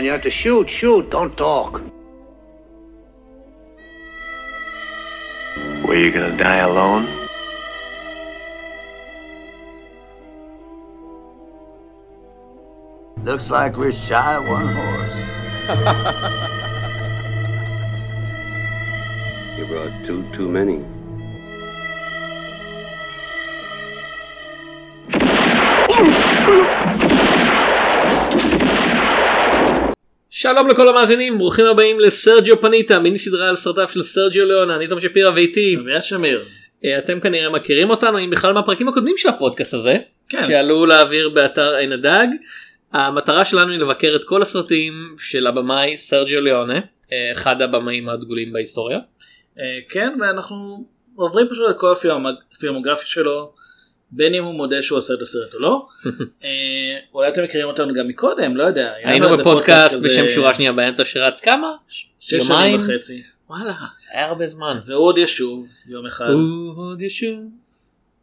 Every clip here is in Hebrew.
When you have to shoot, shoot, don't talk. Were you gonna die alone? Looks like we're shy of one horse. You brought two too many. שלום לכל המאזינים ברוכים הבאים לסרג'יו פניטה מיני סדרה על סרטיו של סרג'יו ליאונה אני תום שפירא ואיתי אביה שמיר. אה, אתם כנראה מכירים אותנו אם בכלל מהפרקים הקודמים של הפודקאסט הזה כן. שעלו לאוויר באתר עין הדג. המטרה שלנו היא לבקר את כל הסרטים של הבמאי סרג'יו ליאונה אה, אחד הבמאים הדגולים בהיסטוריה. אה, כן ואנחנו עוברים פשוט על כל הפילמוגרפיה שלו בין אם הוא מודה שהוא עושה את הסרט או לא. אה, אולי אתם מכירים אותנו גם מקודם לא יודע. היינו בפודקאסט בשם שורה שנייה באמצע שרץ כמה? שש שנים? וחצי. וואלה זה היה הרבה זמן. והוא עוד ישוב יום אחד. הוא עוד ישוב.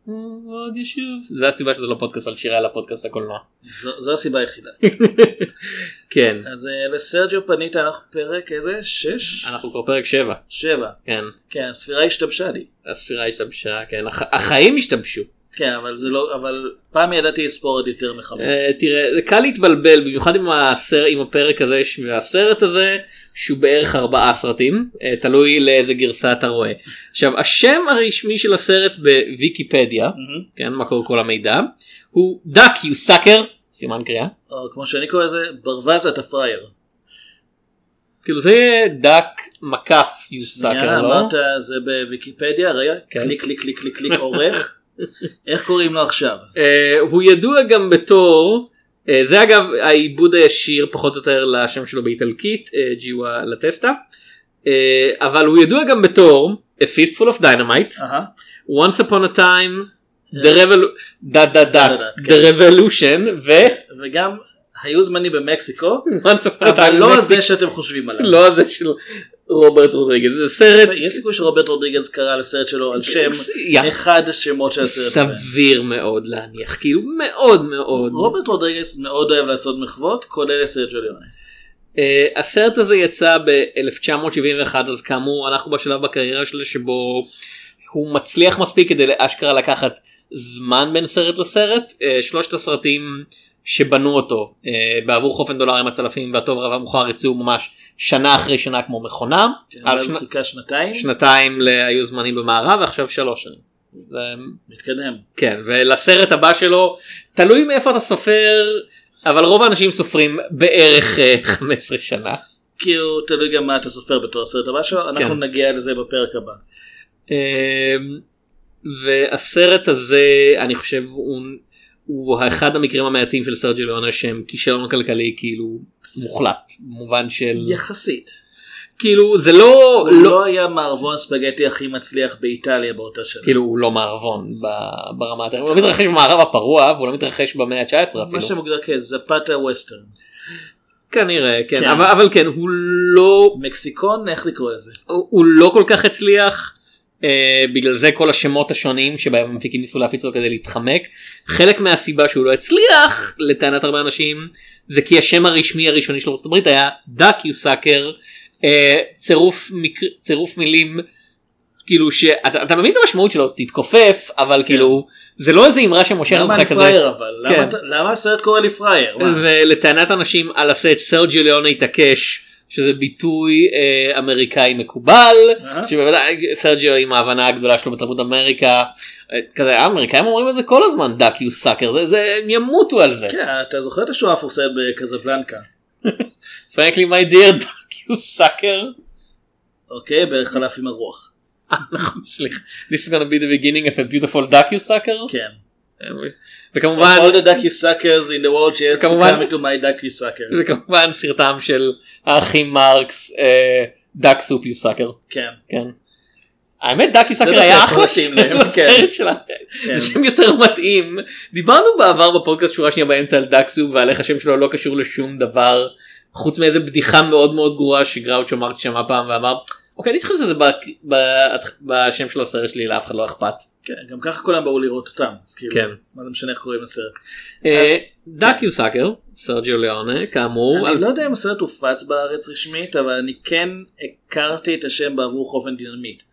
הוא עוד ישוב. זה הסיבה שזה לא פודקאסט על שירה אלא פודקאסט הקולנוע. זו- זו הסיבה היחידה. כן. אז אה, לסרג'יו פנית אנחנו פרק איזה? שש? אנחנו כבר פרק 7. שבע. כן. כן הספירה השתבשה לי. הספירה השתבשה כן הח- החיים השתבשו. כן אבל זה לא אבל פעם ידעתי לספור עוד יותר מחמש. אה, תראה זה קל להתבלבל במיוחד עם הסרט עם הפרק הזה והסרט הזה שהוא בערך ארבעה סרטים אה, תלוי לאיזה גרסה אתה רואה. עכשיו השם הרשמי של הסרט בוויקיפדיה מהמם. כן מקור כל המידע הוא Duck You Sucker סימן קריאה או כמו שאני קורא לזה ברווז אתה פראייר. כאילו זה יהיה Duck מקף You Sucker לא? אמרת זה בוויקיפדיה רגע כן. קליק קליק קליק קליק עורך. איך קוראים לו עכשיו? אה, הוא ידוע גם בתור אה, זה אגב העיבוד הישיר פחות או יותר לשם שלו באיטלקית אה, Giù la testa אבל הוא ידוע גם בתור A Fistful of Dynamite. Once upon a time The כן. Revolution ו וגם היו זמנים במקסיקו אבל לא. הזה שאתם חושבים עליו. לא הזה של רוברט רודריגז זה סרט יש סיכוי שרוברט רודריגז קרא לסרט שלו על שם. אחד השמות של הסרט הזה. סביר מאוד להניח כאילו מאוד מאוד רוברט רודריגז מאוד אוהב לעשות מחוות כולל הסרט של יוני. Uh, הסרט הזה יצא ב-1971 אז כאמור אנחנו בשלב בקריירה שלו שבו הוא מצליח מספיק כדי אשכרה לקחת זמן בין סרט לסרט uh, שלושת הסרטים שבנו אותו uh, בעבור חופן דולרים הצלפים והטוב רב המאוחר יצאו ממש שנה אחרי שנה כמו מכונה אז אז שנ... חיכה שנתיים שנתיים היו זמנים במערב ועכשיו שלוש שנים. זה... מתקדם. כן ולסרט הבא שלו תלוי מאיפה אתה סופר אבל רוב האנשים סופרים בערך אה, 15 שנה. כאילו תלוי גם מה אתה סופר בתור הסרט הבא שלו אנחנו כן. נגיע לזה בפרק הבא. אמ, והסרט הזה אני חושב הוא, הוא אחד המקרים המעטים של סרג'י ליאונה שהם כישלון כלכלי כאילו מוחלט במובן של יחסית. כאילו זה לא הוא לא לא היה מערבון ספגטי הכי מצליח באיטליה באותה שנה. כאילו הוא לא מערבון ב- ברמה הוא לא מתרחש במערב הפרוע והוא לא מתרחש במאה ה-19 מה אפילו שמוגדר כזפתה ווסטרן. כנראה כן כן. אבל אבל כן הוא לא מקסיקון איך לקרוא לזה? הוא הוא לא כל כך הצליח. Uh, בגלל זה כל השמות השונים שבהם המפיקים ניסו להפיץ אותו כדי להתחמק חלק מהסיבה שהוא לא הצליח לטענת הרבה אנשים זה כי השם הרשמי הראשוני של ארצות הברית היה דאק יו סאקר צירוף מקר... צירוף מילים כאילו שאתה אתה מבין את המשמעות שלו תתכופף אבל כאילו זה לא איזה אמרה שמושכת למה אותך כזה פראייר אבל? למה כן. אתה- למה הסרט קורא לי פראייר? מה? ולטענת אנשים על הסט סרג'יו ליאונה התעקש שזה ביטוי אה, אמריקאי מקובל אהה. שבוודאי סרג'יו עם ההבנה הגדולה שלו בתרבות אמריקה אה, כזה האמריקאים אומרים את זה כל הזמן duck you sucker זה זה הם ימותו על זה כן אתה זוכר את השואה המפורסמת בקזבלנקה. frankly my dear duck you sucker אוקיי בערך חלף עם הרוח. סליחה this is gonna be the beginning of a beautiful duck you sucker כן. וכמובן all the duck you suckers in the world שיש to כמובן- come into my duck you sucker. וכמובן סרטם של האחים מרקס Duck Soup You Sucker כן. כן. האמת Duck You Sucker דווקא היה אחלה שם להם, כן. לסרט שלה. כן. זה שם יותר מתאים. דיברנו בעבר בפודקאסט שורה שנייה באמצע על Duck Soup ועל איך השם שלו לא קשור לשום דבר חוץ מאיזה בדיחה מאוד מאוד גרועה שגראוצ'ו מרקס שמע פעם ואמר אוקיי אני צריך ב- בשם של הסרט שלי לאף אחד לא אכפת. כן, גם ככה כולם באו לראות אותם, אז כאילו, כן. מה זה משנה איך קוראים לסרט. אה, אז- דקיו סאקר סרג'יו ליאונה כאמור. אני לא יודע אם הסרט הופץ בארץ רשמית, אבל אני כן הכרתי את השם בעבור חופן דינמיט.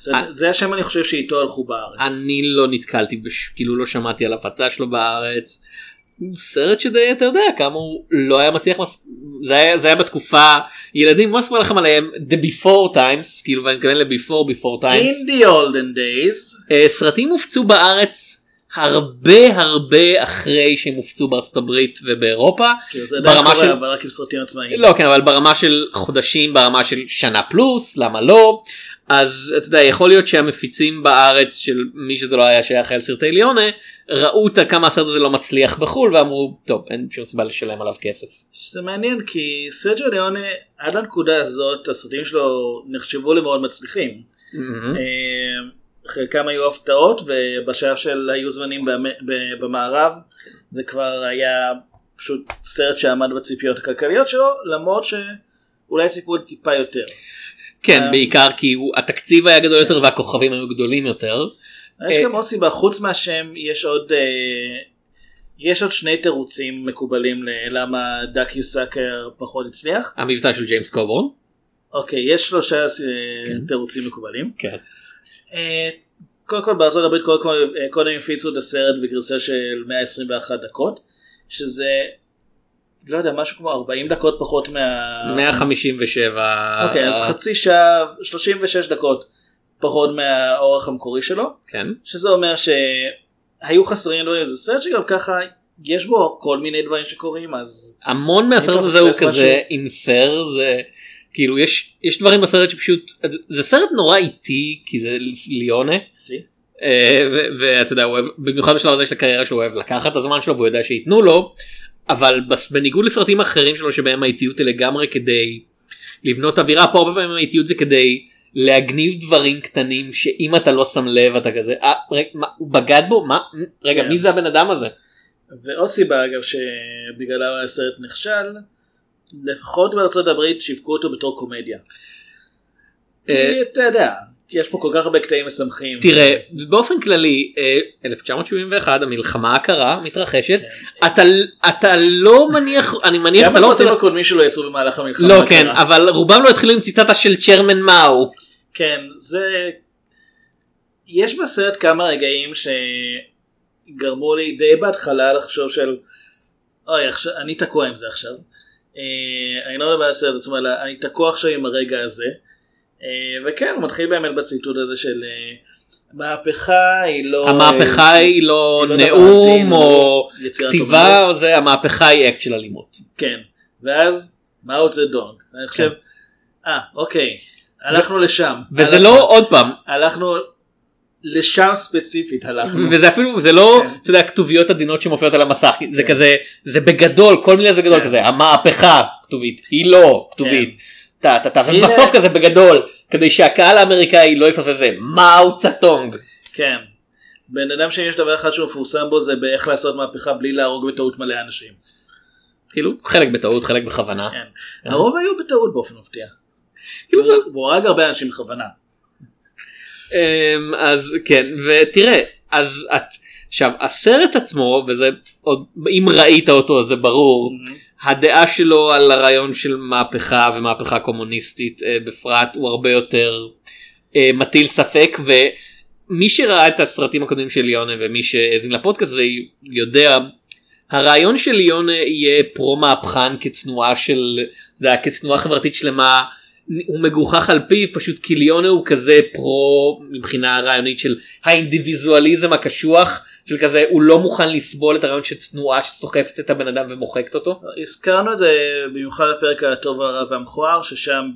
זה- אה. זה השם אני חושב שאיתו הלכו בארץ. אני לא נתקלתי. כאילו לא שמעתי על הפצה שלו בארץ. הוא סרט שדי אתה יודע כאמור לא היה מצליח מס... זה היה זה היה בתקופה ילדים מה אספר לכם עליהם? The before times כאילו ואני מתכוון ל-before before times. In the olden days, uh, סרטים הופצו בארץ הרבה הרבה אחרי שהם הופצו בארצות הברית ובאירופה. כאילו זה עדיין קורה, של אבל רק עם סרטים עצמאיים. לא כן אבל ברמה של חודשים ברמה של שנה פלוס למה לא אז אתה יודע יכול להיות שהמפיצים בארץ של מי שזה לא היה שייך אל סרטי ליונה ראו את כמה הסרט הזה לא מצליח בחול ואמרו טוב אין שום סיבה לשלם עליו כסף. שזה מעניין כי סרג'ו ליאונה עד לנקודה הזאת הסרטים שלו נחשבו למאוד מצליחים. אה, חלקם היו הפתעות ובשלב של היו זמנים במערב זה כבר היה פשוט סרט שעמד בציפיות הכלכליות שלו למרות שאולי ציפו טיפה יותר. כן אה. בעיקר כי הוא, התקציב היה גדול יותר והכוכבים היו גדולים יותר. יש אה. גם עוד סיבה חוץ מהשם יש עוד אה, יש עוד שני תירוצים מקובלים ללמה Duck You Sucker פחות הצליח. המבטא של ג'יימס קובורן. אוקיי יש שלושה אה, תירוצים מקובלים. כן. קודם כל בארצות הברית קודם הפיצו את הסרט בגרסה של 121 דקות שזה לא יודע משהו כמו 40 דקות פחות מה... 157. אוקיי אז חצי שעה 36 דקות פחות מהאורך המקורי שלו כן. שזה אומר שהיו חסרים דברים זה סרט שגם ככה יש בו כל מיני דברים שקורים אז המון מהסרט הזה הוא מפספס כזה אינפר זה כאילו יש יש דברים בסרט שפשוט זה סרט נורא איטי כי זה ליונה? אה, ואתה יודע הוא אוהב במיוחד בשלב הזה של הקריירה שלו הוא אוהב לקחת את הזמן שלו והוא יודע שייתנו לו אבל בניגוד לסרטים אחרים שלו שבהם האיטיות היא לגמרי כדי לבנות אווירה פה הרבה פעמים האיטיות זה כדי להגניב דברים קטנים שאם אתה לא שם לב אתה כזה אה, רגע, מה, הוא בגד בו מה רגע כן. מי זה הבן אדם הזה ועוד סיבה אגב שבגללה הסרט נכשל לפחות בארצות הברית שיווקו אותו בתור קומדיה. אה, אתה יודע כי יש פה כל כך הרבה קטעים משמחים. תראה באופן כללי אה, 1971 המלחמה הקרה מתרחשת כן. אתה אתה לא מניח אני מניח גם אתה לא הסרטים הקודמים שלו יצאו במהלך המלחמה. לא הקרה. כן אבל רובם לא התחילו עם ציטטה של צ'רמן מאו כן זה יש בסרט כמה רגעים שגרמו לי די בהתחלה לחשוב של אוי עכשיו אני תקוע עם זה עכשיו. אה, אני לא מדבר על הסרט עצמו אלא אני תקוע עכשיו עם הרגע הזה. אה, וכן הוא מתחיל באמת בציטוט הזה של אה, מהפכה היא לא המהפכה היא לא היא לא נאום או לא כתיבה. או זה המהפכה היא אקט של אלימות. כן ואז מאו זה דונג אני חושב אה אוקיי הלכנו לשם וזה לא עוד פעם הלכנו לשם ספציפית הלכנו. וזה אפילו זה לא כן. אתה יודע כתוביות עדינות שמופיעות על המסך זה כזה זה בגדול כל מילה זה גדול כן. כזה המהפכה כתובית היא לא כתובית. טה, הנה- ובסוף כזה בגדול כדי שהקהל האמריקאי לא יפספס זה מאו צטונג. כן. בן אדם שאם יש דבר אחד שהוא מפורסם בו זה באיך לעשות מהפכה בלי להרוג בטעות מלא אנשים. כאילו חלק בטעות חלק בכוונה. כן. הרוב היו בטעות באופן מפתיע. כאילו זה- והוא הרג הרבה אנשים בכוונה. אמ, אז כן ותראה אז את עכשיו הסרט עצמו וזה עוד אם ראית אותו זה ברור הדעה שלו על הרעיון של מהפכה ומהפכה קומוניסטית אה, בפרט הוא הרבה יותר אה, מטיל ספק ומי שראה את הסרטים הקודמים של ליונה ומי שהאזין לפודקאסט הזה יודע הרעיון של ליונה יהיה פרו מהפכן כתנועה של אתה יודע, כתנועה חברתית שלמה הוא מגוחך על פיו פשוט כי ליונה הוא כזה פרו מבחינה רעיונית של האינדיביזואליזם הקשוח של כזה הוא לא מוכן לסבול את הרעיון של תנועה שסוחפת את הבן אדם ומוחקת אותו. הזכרנו את זה במיוחד בפרק הטוב הרע והמכוער ששם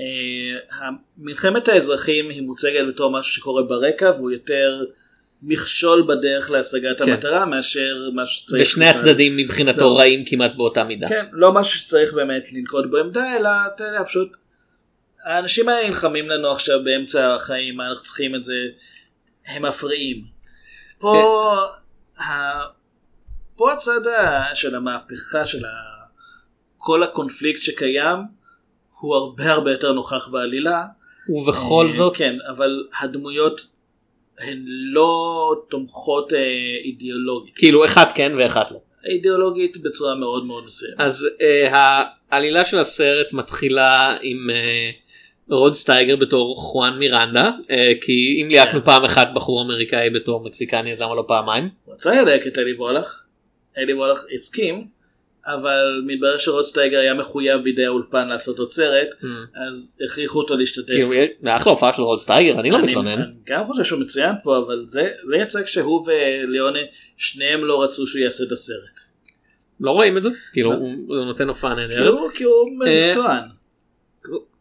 אה, מלחמת האזרחים היא מוצגת בתור משהו שקורה ברקע והוא יותר מכשול בדרך להשגת כן. המטרה מאשר משהו שצריך. ושני הצדדים מבחינתו זהו. רעים כמעט באותה מידה. כן, לא משהו שצריך באמת לנקוט בעמדה, אלא אתה יודע, פשוט האנשים האלה נלחמים לנו עכשיו באמצע החיים, מה אנחנו צריכים את זה, הם מפריעים. פה, ה... פה הצד. של המהפכה, של ה... כל הקונפליקט שקיים, הוא הרבה הרבה יותר נוכח בעלילה, ובכל אה, זאת כן, אבל הדמויות הן לא תומכות אה, אידיאולוגית. כאילו אחד כן ואחד לא. אידיאולוגית בצורה מאוד מאוד מסוימת. אז אה, העלילה של הסרט מתחילה עם אה, רוד סטייגר בתור חואן מירנדה אה, כי אם ליהקנו כן. פעם אחת בחור אמריקאי בתור מקסיקני אז למה לא פעמיים. רצה ללהק את אלי וולך, אלי וולך הסכים, אבל מתברר שרוד סטייגר היה מחויב בידי האולפן לעשות עוד סרט, אז הכריחו אותו להשתתף. אחלה הופעה של רוד סטייגר אני לא מתלונן. אני גם חושב שהוא מצוין פה, אבל זה יצא כשהוא וליאונה, שניהם לא רצו שהוא יעשה את הסרט. לא רואים את זה כאילו לא. הוא נותן הופעה נהדרת. כי הוא אה, מקצוען.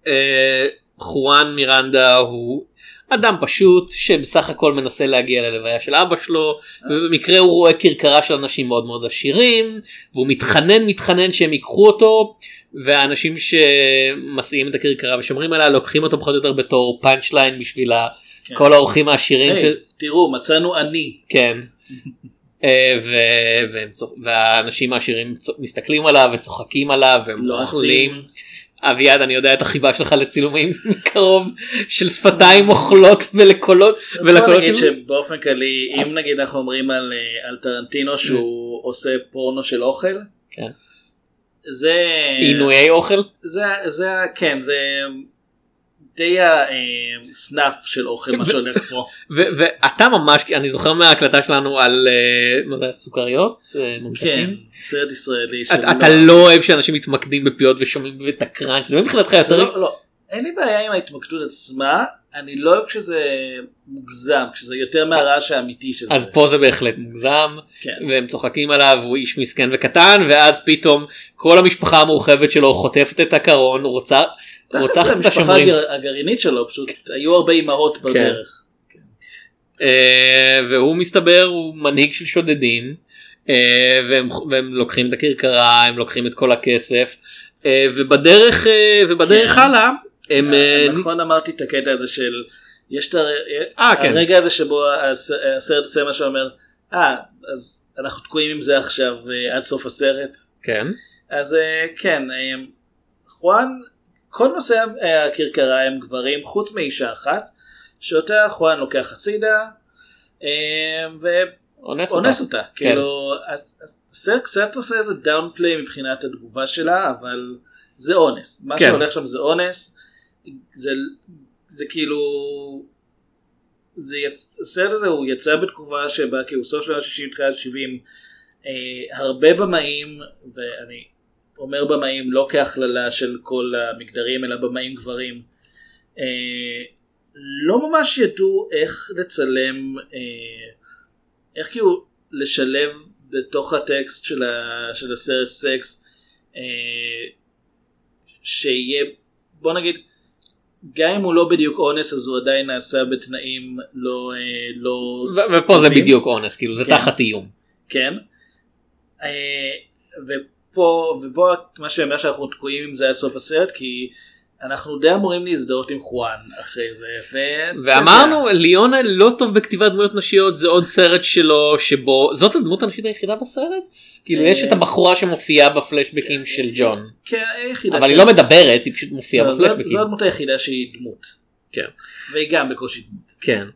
אה, חואן מירנדה הוא אדם פשוט שבסך הכל מנסה להגיע ללוויה של אבא שלו ובמקרה הוא רואה כרכרה של אנשים מאוד מאוד עשירים והוא מתחנן מתחנן שהם ייקחו אותו והאנשים שמסיעים את הכרכרה ושומרים עליה לוקחים אותו פחות או יותר בתור פאנצ' ליין בשביל כן. כל האורחים העשירים. היי, תראו, מצאנו אני. כן. אה, ו- והם והאנשים העשירים מסתכלים עליו וצוחקים עליו והם לא אוכלים. עשים. אביעד אני יודע את החיבה שלך לצילומים מקרוב של שפתיים אוכלות ולקולות ולקולות נגיד של... שבאופן כללי, אם נגיד אנחנו אומרים על אה, על טרנטינו שהוא עושה פורנו של אוכל, כן. זה... עינויי אוכל זה, זה, כן, זה די הסנאף של אוכל מה שהולך פה. ואתה ממש אני זוכר מההקלטה שלנו על אה, סוכריות אה, כן. סרט ישראלי אתה לא אוהב שאנשים מתמקדים בפיות ושומעים את הקראנץ' זה מבחינתך יותר לא, לא, אין לי בעיה עם ההתמקדות עצמה, אני לא אוהב כשזה מוגזם, כשזה יותר מהרעש האמיתי של אז זה. פה זה בהחלט מוגזם כן. והם צוחקים עליו הוא איש מסכן וקטן ואז פתאום כל המשפחה המורחבת שלו חוטפת את הקרון רוצה תכל'ס רוצחת את השומרים. הגר- הגרעינית שלו, פשוט היו הרבה אימהות בדרך. אה, והוא מסתבר הוא מנהיג של שודדים אה, והם, והם לוקחים את הכרכרה הם לוקחים את כל הכסף אה, ובדרך ובדרך כן. הלאה הם נכון אמרתי את הקטע הזה של, יש את הר- כן. הרגע הזה שבו הס- הסרט עושה מה שאומר, אה, אז אנחנו תקועים עם זה עכשיו עד סוף הסרט. כן אז כן, חואן, כל נושאי אה, הכרכרה הם גברים חוץ מאישה אחת, שאותה חואן לוקח הצידה אה, אונס ואונס אותה. אותה. כאילו, אז אז הסרט קצת עושה איזה דאונפליי מבחינת התגובה שלה, אבל זה אונס. מה כן. שהולך שם זה אונס, זה, זה כאילו... זה יצ... הסרט הזה הוא יצא בתקופה שבה כאילו סוף שנות ה-60 תחילת ה-70 אה, הרבה במאים ואני אומר במאים לא כהכללה של כל המגדרים אלא במאים גברים אה, לא ממש ידעו איך לצלם אה, איך כאילו לשלב בתוך הטקסט של, ה... של הסרט סקס אה, שיהיה בוא נגיד גם אם הוא לא בדיוק אונס אז הוא עדיין נעשה בתנאים לא לא, לא ו- ופה זה טובים. בדיוק אונס כאילו זה כן. תחת איום. כן. אה, ופה, ופה מה שאומר שאנחנו תקועים עם זה עד סוף הסרט, כי אנחנו די אמורים להזדהות עם חואן אחרי זה. ו... ואמרנו ליונה לא טוב בכתיבת דמויות נשיות זה עוד סרט שלו שבו זאת הדמות הנשית היחידה בסרט כאילו אה, יש את הבחורה שמופיעה בפלשבקים של ג'ון כן, היחידה אבל היא לא מדברת היא פשוט מופיעה בפלשבקים. זו הדמות היחידה שהיא דמות. כן. והיא גם בקושי דמות. כן.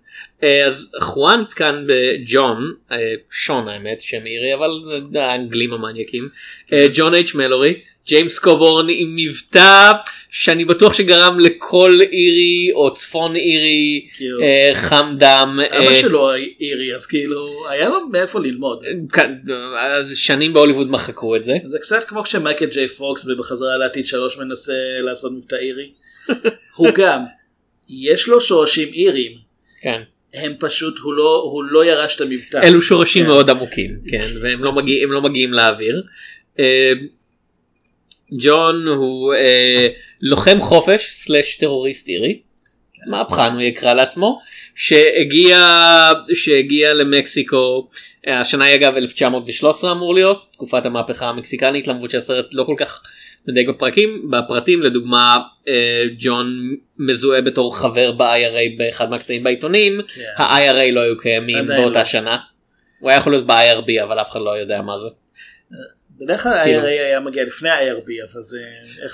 אה, אז חואן כאן בג'ון, אה, שון האמת, שם אירי, אבל האנגלים המניאקים, אה, ג'ון אייץ' מלורי, ג'יימס קובורן עם מבטא שאני בטוח שגרם לכל אירי או צפון אירי כאילו, אה, חם דם. אבא אה, שלו אירי, אז כאילו, היה לו מאיפה ללמוד. כן, אז שנים בהוליווד מחקו את זה. זה קצת כמו כשמייקל ג'יי פוקס בחזרה לעתיד שלוש מנסה לעשות מבטא אירי. הוא גם, יש לו שורשים איריים. כן. הם פשוט, הוא לא, הוא לא ירש את המבטא. אלו שורשים כן. מאוד עמוקים, כן, והם לא מגיעים, הם לא מגיעים לאוויר. אה, ג'ון הוא אה, לוחם חופש סלאש טרוריסט אירי, כן. מהפכן הוא יקרא לעצמו, שהגיע, שהגיע למקסיקו, אה, השנה היא אגב 1913 אמור להיות, תקופת המהפכה המקסיקנית, למרות שהסרט לא כל כך מדייק בפרקים, בפרטים, לדוגמה אה, ג'ון מזוהה בתור חבר ב-IRA באחד מהקטעים בעיתונים, כן. ה-IRA לא היו קיימים באותה לא. שנה. הוא היה יכול להיות ב-IRB אבל אף אחד לא יודע מה זה. בדרך כלל כאילו. ה-IRA היה מגיע לפני ה-IRB, אבל זה...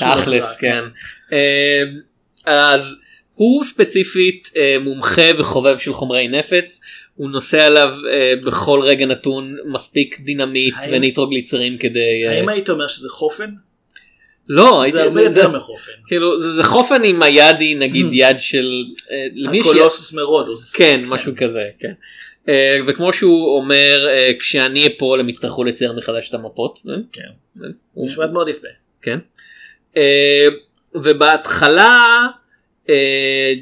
לא תכלס קרה, כן. אה, אז הוא ספציפית אה, מומחה וחובב של חומרי נפץ הוא נושא עליו אה, בכל רגע נתון מספיק דינמיט וניטרוגליצרין כדי אה, האם היית אומר שזה חופן? לא הייתי- זה הרבה יותר מחופן. כאילו זה, זה חופן עם היד היא נגיד Mm. יד של אה, הקולוסוס מרודוס. כן משהו כזה כן. אה, וכמו שהוא אומר אה, כשאני אפול הם יצטרכו לצייר מחדש את המפות. כן. הוא- נשמע מאוד יפה. כן. אה, ובהתחלה אה,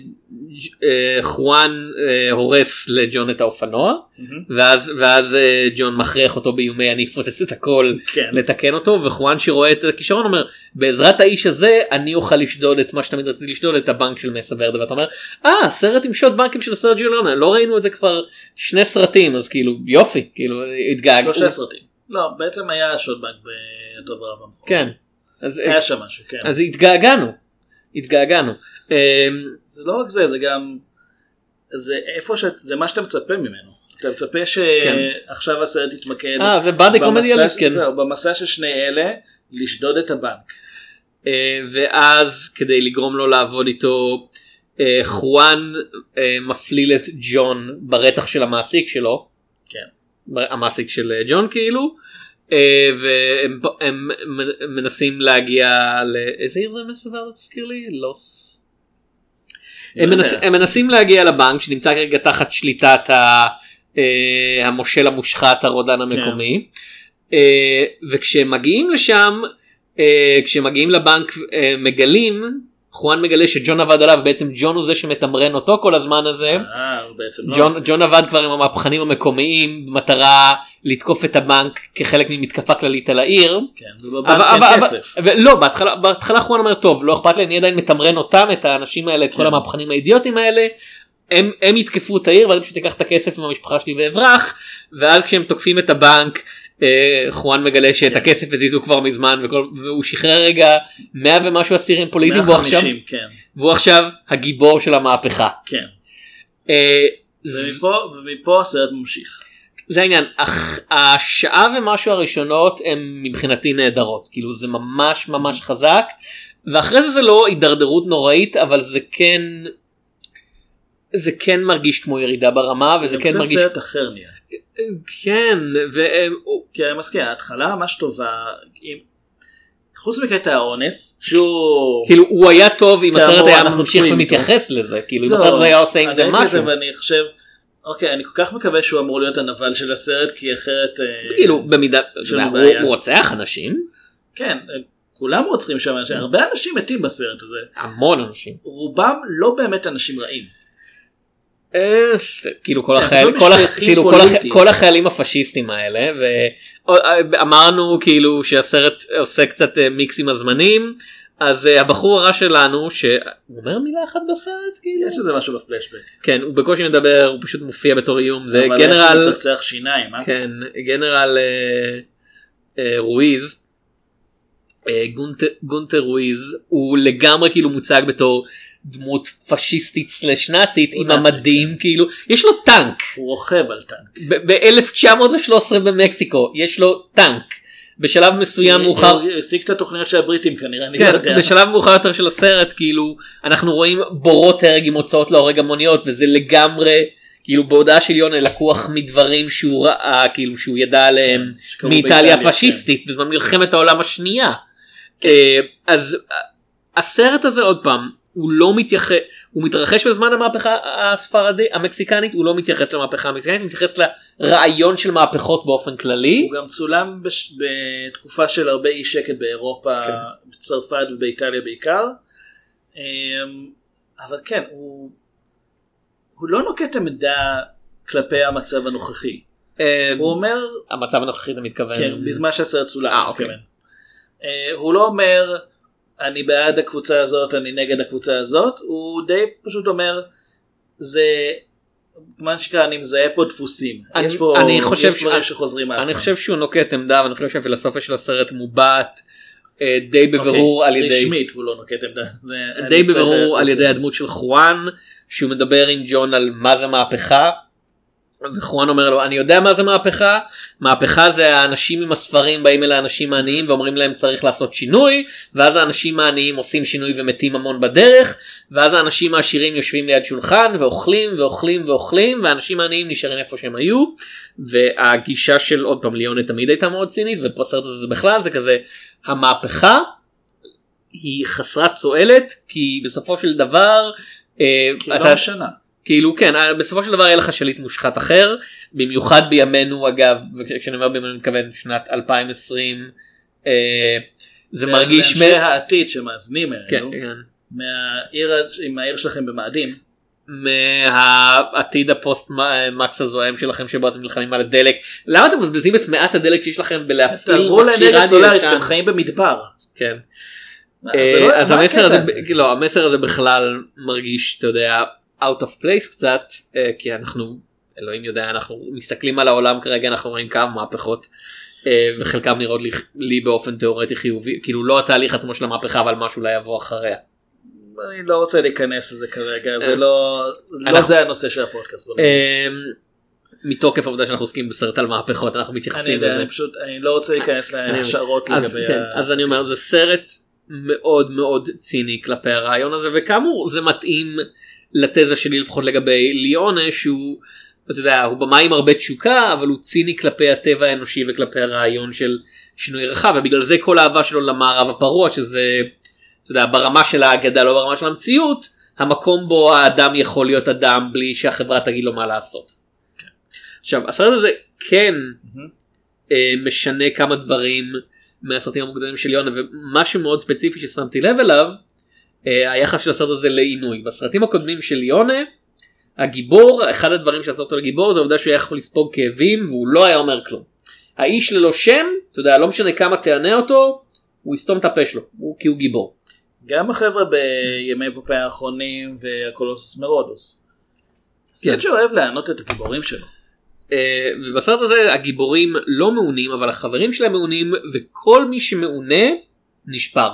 חואן אה, הורס לג'ון את האופנוע ואז ואז אה, ג'ון מכריח אותו באיומי אני אפוצץ את הכל כן. לתקן אותו וחואן שרואה את הכישרון אומר בעזרת האיש הזה אני אוכל לשדוד את מה שתמיד רציתי לשדוד את הבנק של מסה ורדה ואתה אומר אה סרט עם שוד בנקים של סרג'יו ליאונה לא ראינו את זה כבר שני סרטים אז כאילו יופי כאילו התגעגע שלושה סרטים. לא, בעצם היה שוד בנק בטוב רב המחור. כן אז היה שם משהו, כן. אז התגעגענו התגעגענו. אמ, זה לא רק זה, זה גם... זה איפה ש... זה מה שאתה מצפה ממנו. אתה מצפה כן. שעכשיו הסרט יתמקד אה זה באדי קומדי במסע- כן. זהו, במסע של שני אלה לשדוד את הבנק. אה, ואז כדי לגרום לו לעבוד איתו אה, חואן אה, מפליל את ג'ון ברצח של המעסיק שלו. כן. המעסיק של ג'ון כאילו. והם הם מנסים להגיע לאיזה עיר זה מסובר תזכיר לי? לוס. לא הם, יודע. מנס, הם מנסים להגיע לבנק שנמצא כרגע תחת שליטת ה, אה, המושל המושחת הרודן המקומי אה, וכשהם מגיעים לשם אה, כשהם מגיעים לבנק אה, מגלים חואן מגלה שג'ון עבד עליו בעצם ג'ון הוא זה שמתמרן אותו כל הזמן הזה. אה, לא. ג'ון, ג'ון עבד כבר עם המהפכנים המקומיים במטרה לתקוף את הבנק כחלק ממתקפה כללית על העיר. כן, ובבנק אבל, אבל, אבל, כסף. ולא בהתחלה בהתחלה חואן אומר טוב לא אכפת לי אני עדיין מתמרן אותם את האנשים האלה את כל כן. המהפכנים האידיוטים האלה. הם, הם יתקפו את העיר ואני פשוט אקח את הכסף עם המשפחה שלי ואברח ואז כשהם תוקפים את הבנק אה, חואן מגלה שאת כן. הכסף הזיזו כבר מזמן וכל, והוא שחרר רגע 100 ומשהו אסירים פוליטיים והוא עכשיו, 150, כן, והוא עכשיו הגיבור של המהפכה. כן. אה, ומפה, ומפה הסרט ממשיך. זה העניין. אך השעה ומשהו הראשונות הם מבחינתי נהדרות. כאילו זה ממש ממש חזק. ואחרי זה זה לא הידרדרות נוראית אבל זה כן זה כן מרגיש כמו ירידה ברמה וזה זה כן מרגיש סרט אחר נהיה. כן והם כי אני מסכים, ההתחלה ממש טובה. עם- חוץ מקטע האונס, שהוא... כאילו הוא היה טוב אם הסרט היה ממשיך ומתייחס לזה. כאילו אם הסרט היה עושה עם אני זה משהו. ואני חושב, אוקיי, אני כל כך מקווה שהוא אמור להיות הנבל של הסרט, כי אחרת... אה, כאילו במידה הוא רוצח אנשים כן, אה, כולם רוצחים שם אנשים, הרבה אנשים מתים בסרט הזה. המון אנשים רובם לא באמת אנשים רעים. אה, כאילו כל כן, החייל, פשוט כל, הח... משתייכים כאילו כל, החיילים הפשיסטים האלה ואמרנו כאילו שהסרט עושה קצת מיקס עם הזמנים אז אה, הבחור הרע שלנו שהוא אומר מילה אחת בסרט כאילו יש איזה משהו בפלשבק. כן הוא בקושי מדבר הוא פשוט מופיע בתור איום זה גנרל מצחצח שיניים, אה? כן גנרל אה, אה, רואיז אה, גונטר, גונטר רואיז הוא לגמרי כאילו מוצג בתור דמות פשיסטית סלש נאצית עם המדים כאילו יש לו טנק הוא רוכב על טנק. ב-1913 במקסיקו יש לו טנק בשלב מסוים מאוחר הוא השיג את התוכניות של הבריטים כנראה, אני לא כן, יודע. בשלב מאוחר יותר של הסרט כאילו אנחנו רואים בורות הרג עם הוצאות להורג המוניות וזה לגמרי כאילו בהודעה של יונה לקוח מדברים שהוא ראה כאילו שהוא ידע עליהם שקרו מאיטליה באיטליה, הפשיסטית בזמן מלחמת העולם השנייה. אה, אז אה, הסרט הזה עוד פעם הוא לא מתייחס הוא מתרחש בזמן המהפכה הספרדית המקסיקנית הוא לא מתייחס למהפכה המקסיקנית הוא מתייחס לרעיון של מהפכות באופן כללי. הוא גם צולם בש... בתקופה של הרבה אי שקט באירופה, כן. בצרפת ובאיטליה בעיקר. אמ, אבל כן, הוא, הוא לא נוקט עמדה כלפי המצב הנוכחי. אה, הוא אומר, המצב הנוכחי אתה מתכוון. כן, בזמן שהסרט צולם, אה, אוקיי. מתכוון. אה, הוא לא אומר, אני בעד הקבוצה הזאת, אני נגד הקבוצה הזאת, הוא די פשוט אומר, זה... מה שנקרא, אני מזהה פה דפוסים. אני- יש פה אני חושב יש דברים ש- שחוזרים מעצמם. אני חושב שהוא נוקט עמדה ואני חושב שהפילוסופיה של הסרט מובעת אה, די בבירור על אוקיי, ידי רשמית הוא לא נוקט עמדה. זה- די בבירור על. ידי הדמות של חואן שהוא מדבר עם ג'ון על מה זה מהפכה. וחואן אומר לו אני יודע מה זה מהפכה. מהפכה זה האנשים עם הספרים באים אל האנשים העניים ואומרים להם צריך לעשות שינוי. ואז האנשים העניים עושים שינוי ומתים המון בדרך ואז האנשים העשירים יושבים ליד שולחן ואוכלים ואוכלים ואוכלים והאנשים העניים נשארים איפה שהם היו. והגישה של עוד פעם ליונה תמיד הייתה מאוד צינית ובסרט הזה בכלל זה כזה המהפכה היא חסרת צועלת כי בסופו של דבר אה, כי לא משנה. כאילו כן אה, בסופו של דבר יהיה לך שליט מושחת אחר במיוחד בימינו אגב וכשאני אומר בימינו אני מתכוון שנת 2020 אה, זה מרגיש לאנשי העתיד שמאזינים כן, אלינו כן. מהעיר עם העיר שלכם במאדים. מהעתיד הפוסט מקס הזוהם שלכם שבו אתם נלחמים על הדלק למה אתם מבזבזים את מעט הדלק שיש לכם בלהפעיל תעברו לאנרגיה סולארית? אתם חיים במדבר. כן. זה לא- אה, אז המסר הזה, לא, המסר הזה בכלל מרגיש, אתה יודע, out of place קצת, אה, כי אנחנו, אלוהים יודע, אנחנו מסתכלים על העולם כרגע, אנחנו רואים כמה מהפכות, אה, וחלקם נראות לי, לי באופן תיאורטי חיובי, כאילו לא התהליך עצמו של המהפכה, אבל משהו אולי יבוא אחריה. אני לא רוצה להיכנס לזה כרגע זה אה. לא לא אנחנו- זה הנושא של הפודקאסט. אה, מתוקף העובדה שאנחנו עוסקים בסרט על מהפכות, אנחנו מתייחסים לזה. אני פשוט אני לא רוצה להיכנס להשערות לגבי כן, ה... אז אני אומר זה סרט מאוד מאוד ציני כלפי הרעיון הזה וכאמור זה מתאים לתזה שלי לפחות לגבי ליאונה שהוא אתה יודע הוא במאי עם הרבה תשוקה אבל הוא ציני כלפי הטבע האנושי וכלפי הרעיון של שינוי רחב ובגלל זה כל האהבה שלו למערב הפרוע שזה אתה יודע, ברמה של האגדה לא ברמה של המציאות המקום בו האדם יכול להיות אדם בלי שהחברה תגיד לו מה לעשות. עכשיו הסרט הזה כן. אה, משנה כמה דברים מהסרטים המוקדמים של יונה ומשהו מאוד ספציפי ששמתי לב אליו היחס של הסרט הזה לעינוי בסרטים הקודמים של יונה הגיבור אחד הדברים שעשה אותו לגיבור זה העובדה שהוא היה יכול לספוג כאבים והוא לא היה אומר כלום. האיש ללא שם אתה יודע לא משנה כמה תענה אותו הוא יסתום את הפה שלו הוא, כי הוא גיבור. גם החבר'ה בימי פופאי האחרונים והקולוסוס מרודוס. כן. סרט שאוהב לענות את הגיבורים שלו. אה, ובסרט הזה הגיבורים לא מעונים אבל החברים שלהם מעונים וכל מי שמעונה נשבר.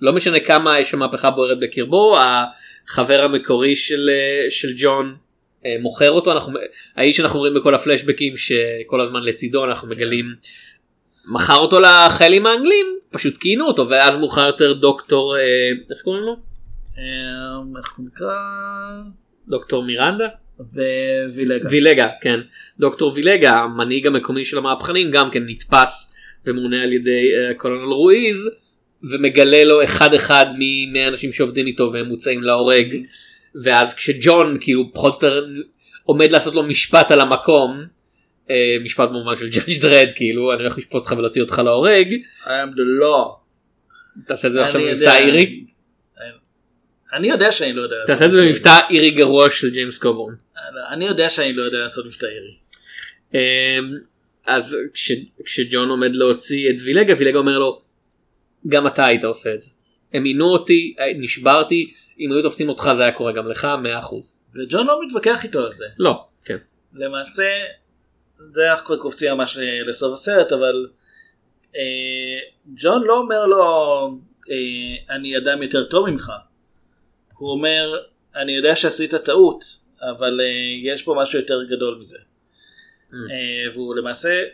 לא משנה כמה יש שם מהפכה בוערת בקרבו החבר המקורי של, אה, של ג'ון אה, מוכר אותו. אנחנו האיש שאנחנו רואים בכל הפלשבקים שכל הזמן לצידו אנחנו מגלים מכר אותו לחיילים האנגלים פשוט כינו אותו ואז מאוחר יותר דוקטור אה, איך קוראים לו? איך הוא נקרא? דוקטור מירנדה? ווילגה. וילגה כן. דוקטור וילגה המנהיג המקומי של המהפכנים גם כן נתפס ומונה על ידי קולונל רואיז ומגלה לו אחד אחד מי מהאנשים שעובדים איתו והם מוצאים להורג ואז כשג'ון כאילו פחות או יותר עומד לעשות לו משפט על המקום אה, משפט במובן של ג'אדג' דרד כאילו אני הולך לשפוט אותך ולהוציא אותך להורג I am the law. תעשה את זה עכשיו במבטא. אירי אני יודע שאני לא יודע לעשות תעשה את זה במבטא אירי גרוע של ג'יימס קובורן. אני יודע שאני לא יודע לעשות מבטא אירי. אמ, אז כש, כשג'ון עומד להוציא את וילגה וילגה אומר לו גם אתה היית עושה את זה. הם עינו אותי נשברתי אם היו תופסים אותך זה היה קורה גם לך 100%. וג'ון לא מתווכח איתו על זה. לא כן. למעשה זה אנחנו כבר קופצים ממש אה, לסוף הסרט אבל אה, ג'ון לא אומר לו אה, אני אדם יותר טוב ממך. הוא אומר אני יודע שעשית טעות אבל אה, יש פה משהו יותר גדול מזה. אה, והוא למעשה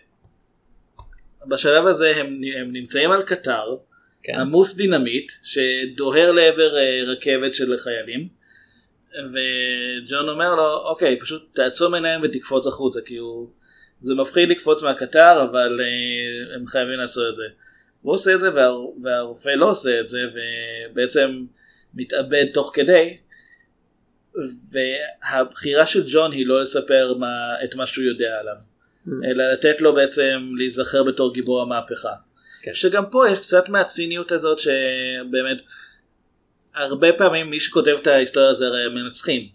בשלב הזה הם, הם נמצאים על קטר כן. עמוס דינמיט שדוהר לעבר אה, רכבת של חיילים וג'ון אומר לו אוקיי פשוט תעצום עיניים ותקפוץ החוצה כי הוא זה מפחיד לקפוץ מהקטר אבל אה, הם חייבים לעשות את זה. הוא עושה את זה וה, והרופא לא עושה את זה ובעצם מתאבד תוך כדי והבחירה של ג'ון היא לא לספר מה, את מה שהוא יודע עליו אלא לתת לו בעצם להיזכר בתור גיבור המהפכה. כן. שגם פה יש קצת מהציניות הזאת שבאמת הרבה פעמים מי שכותב את ההיסטוריה זה הרי המנצחים.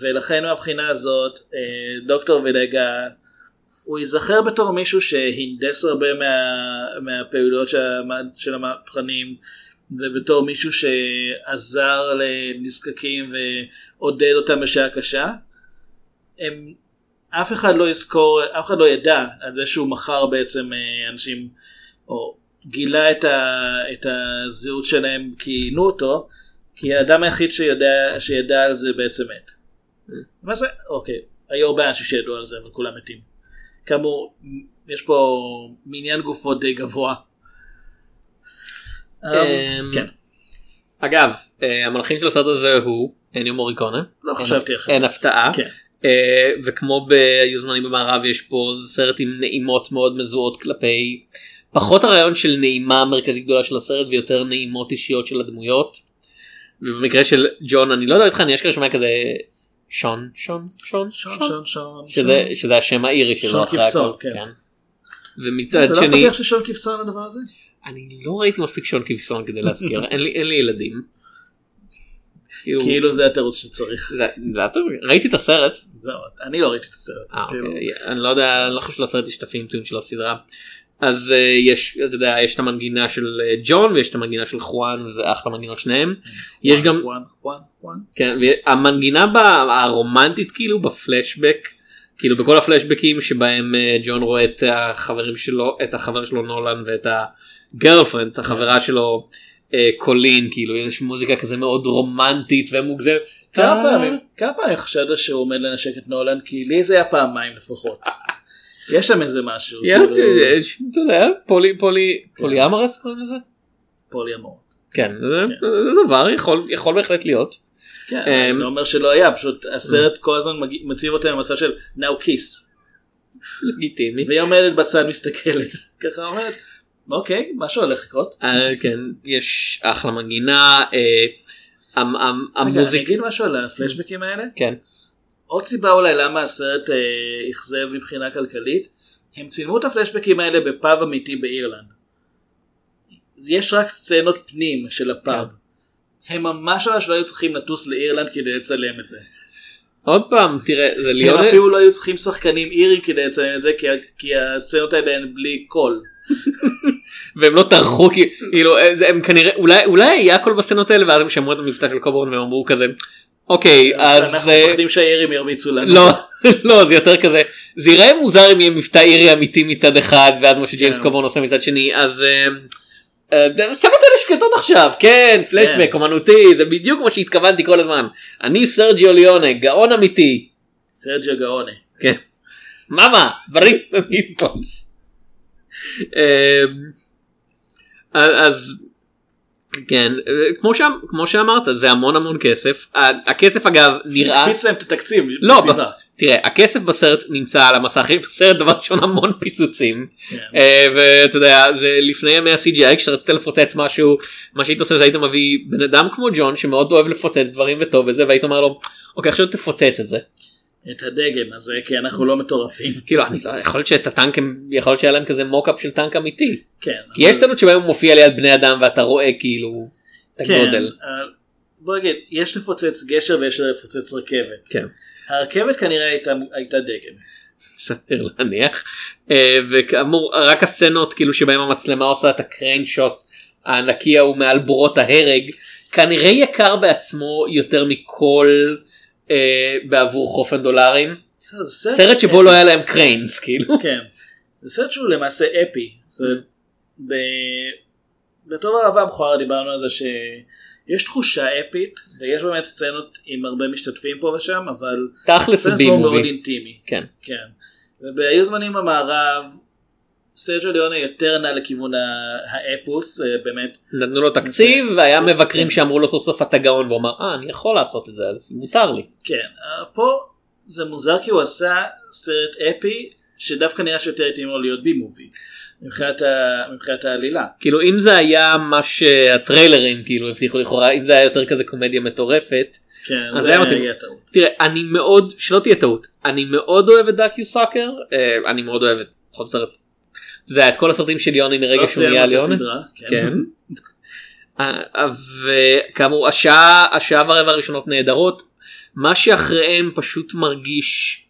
ולכן מהבחינה הזאת אה, דוקטור ולגה הוא ייזכר בתור מישהו שהנדס הרבה מה, מהפעילויות של, של המהפכנים ובתור מישהו שעזר לנזקקים ועודד אותם בשעה קשה. הם, אף אחד לא יזכור, אף אחד לא ידע על זה שהוא מכר בעצם אה, אנשים או גילה את, ה, את הזהות שלהם כי עינו אותו, כי האדם היחיד שיודע, שידע על זה בעצם מת. מה זה? אוקיי. היו הרבה אנשים שידעו על זה אבל כולם מתים. כאמור יש פה מניין גופות די גבוה. אמ, כן. אגב אה, המלחין של הסרט הזה הוא אניו מוריקונה. לא חשבתי אחרת. אין הפתעה. כן. אה, וכמו ביו זמנים במערב יש פה סרט עם נעימות מאוד מזוהות כלפי פחות הרעיון של נעימה מרכזית גדולה של הסרט ויותר נעימות אישיות של הדמויות. ובמקרה של ג'ון אני לא יודע איתך אני אשכרה שומע כזה שון שון שון שון שון שון שון. שזה שזה השם האירי שלו שון כבשון. כן. כן. ומצד לא שני פתיח של שון כבשון הדבר הזה? אני לא ראיתי מספיק שון כבשון כדי להזכיר אין לי ילדים. כאילו, כאילו זה התירוץ שצריך. זה- טוב. ראיתי את הסרט זהו, אני לא ראיתי את הסרט. אה, כאילו- אוקיי. אני לא יודע, אני לא חושב שלסרט יש את הפיינטון של הסדרה. אז אה, יש, אתה יודע, יש את המנגינה של אה, ג'ון ויש את המנגינה של חואן וזה אחלה מנגינות שניהם. יש גם, חואן, חואן, חואן. כן, והמנגינה בה- הרומנטית כאילו בפלשבק, כאילו בכל הפלשבקים שבהם אה, ג'ון רואה את החברים שלו, את החבר שלו נולן ואת הגרלפרנד, את החברה שלו קולין, כאילו יש מוזיקה כזה מאוד רומנטית ומוגזמת. כמה פעמים, כמה פעמים חשדת שהוא עומד לנשק את נולן? כי לי זה היה פעמיים לפחות. יש שם איזה משהו. כאילו, אה, אתה יודע, פולי פולי פולי אמרס קוראים לזה? פוליאמור. כן, זה זה דבר יכול בהחלט להיות. כן, אמ, אני לא אומר שלא היה, פשוט הסרט כל הזמן מציב אותם במצב של now kiss. לגיטימי. והיא עומדת בצד מסתכלת. ככה אומרת, אוקיי, משהו הולך לקרות. אה, כן, יש אחלה מנגינה, אה, רגע, אני אגיד משהו על הפלשבקים האלה. כן, עוד סיבה אולי למה הסרט אה, אכזב מבחינה כלכלית, הם צילמו את הפלשבקים האלה בפאב אמיתי באירלנד. יש רק סצנות פנים של הפאב. הם ממש ממש לא היו צריכים לטוס לאירלנד כדי לצלם את זה. עוד פעם, תראה, זה הם ליאון, אפילו לא היו צריכים שחקנים אירים כדי לצלם את זה כי, כי הסצנות האלה הן בלי קול. והם לא טרחו, כאילו, אה, הם כנראה, אולי אולי היה קול בסצנות האלה ואז הם שמעו את המבטא של קובורן והם אמרו כזה, אוקיי, אז... אנחנו אה, מפחדים שהאירים ירביצו לנו. לא, לא, זה יותר כזה, זה ייראה מוזר אם יהיה מבטא אירי אמיתי מצד אחד ואז מה שג'יימס כן. קובורן עושה מצד שני, אז אה, אה, סצנות האלה שקטות עכשיו, כן, פלשבק, כן. אומנותי, זה בדיוק כמו שהתכוונתי כל הזמן. אני סרג'יו ליונה, גאון אמיתי. סרג'יו גאונה. כן. mamma mia ו meatballs. אמ, אז כן, אה, כמו, ש... כמו שאמרת, זה המון המון כסף. הכסף אגב נראה... הקפיץ להם את התקציב. לא, בסיבה. תראה, הכסף בסרט נמצא על המסך, יש בסרט דבר ראשון המון פיצוצים. כן. אה, ואתה יודע, זה לפני ימי ה-CGI, כשרצית לפוצץ משהו, מה שהיית עושה זה היית מביא בן אדם כמו ג'ון שמאוד אוהב לפוצץ דברים וטוב וזה, והיית אומר לו, אוקיי עכשיו תפוצץ את זה. את הדגם הזה כי אנחנו לא מטורפים. כאילו אני לא יכול להיות שאת הטנק הם יכול להיות שהיה להם כזה מוקאפ של טנק אמיתי כן. כי יש סצנות שבהם הוא מופיע ליד בני אדם ואתה רואה כאילו את כן, הגודל. אה, בוא נגיד, יש לפוצץ גשר ויש לפוצץ רכבת. כן. הרכבת כנראה הייתה, הייתה דגם. סביר להניח אה, וכאמור רק הסצנות כאילו שבהם המצלמה עושה את הקריין שוט הענקי ההוא מעל בורות ההרג כנראה יקר בעצמו יותר מכל בעבור חופן דולרים זה סרט שבו לא היה להם קריינס כאילו כן. זה סרט שהוא למעשה אפי. ב- בטוב אהבה מכוער דיברנו על זה שיש תחושה אפית ויש באמת סצנות עם הרבה משתתפים פה ושם אבל תכלס זה סרט מאוד אינטימי. כן כן. ובהיו זמנים במערב סרג'ו ליונה יותר נע לכיוון האפוס אה, באמת נתנו לו תקציב והיה כן. מבקרים שאמרו לו סוף סוף אתה גאון והוא אמר אה אני יכול לעשות את זה אז מותר לי. כן אה, פה זה מוזר כי הוא עשה סרט אפי שדווקא נראה שיותר התאים לו להיות בי מובי מבחינת, ה... מבחינת העלילה. כאילו אם זה היה מה שהטריילרים כאילו הבטיחו לכאורה אם זה היה יותר כזה קומדיה מטורפת כן, אז זה. היה טעות. תראה אני מאוד שלא תהיה טעות אני מאוד אוהב את דאקיו סאקר אה, אני מאוד אוהב את בכל זאת אתה יודע את כל הסרטים של יוני מרגע לא שהוא נהיה את ליוני. הסדרה, כן. אה, וכאמור השעה השעה ורבע הראשונות נהדרות מה שאחריהם פשוט מרגיש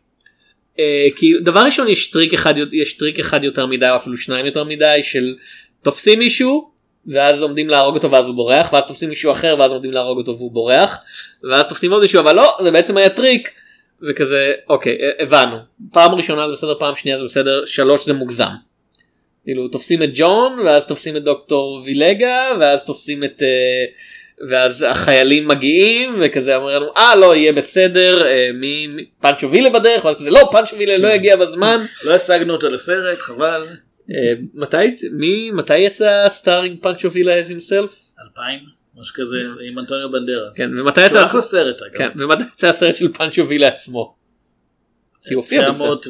אה, כי דבר ראשון יש טריק אחד יש טריק אחד יותר מדי או אפילו שניים יותר מדי של תופסים מישהו ואז עומדים להרוג אותו ואז הוא בורח ואז תופסים מישהו אחר ואז עומדים להרוג אותו והוא בורח ואז תופסים עוד מישהו אבל לא זה בעצם היה טריק וכזה אוקיי אה, הבנו פעם ראשונה זה בסדר פעם שנייה זה בסדר שלוש זה מוגזם. כאילו תופסים את ג'ון ואז תופסים את דוקטור וילגה ואז תופסים את אה, ואז החיילים מגיעים וכזה אומר לנו אה לא יהיה בסדר אה, מי פנצ'ו וילה בדרך ואז כזה לא פנצ'ו וילה לא יגיע בזמן לא השגנו אותו לסרט חבל. אה, מתי מי מתי יצא starring פנצ'ו וילה as himself 2000 משהו כזה עם אנטוניו בנדרס. כן ומתי יצא. כן ומתי יצא הסרט של פנצ'ו וילה עצמו. כי הוא הופיע בסרט.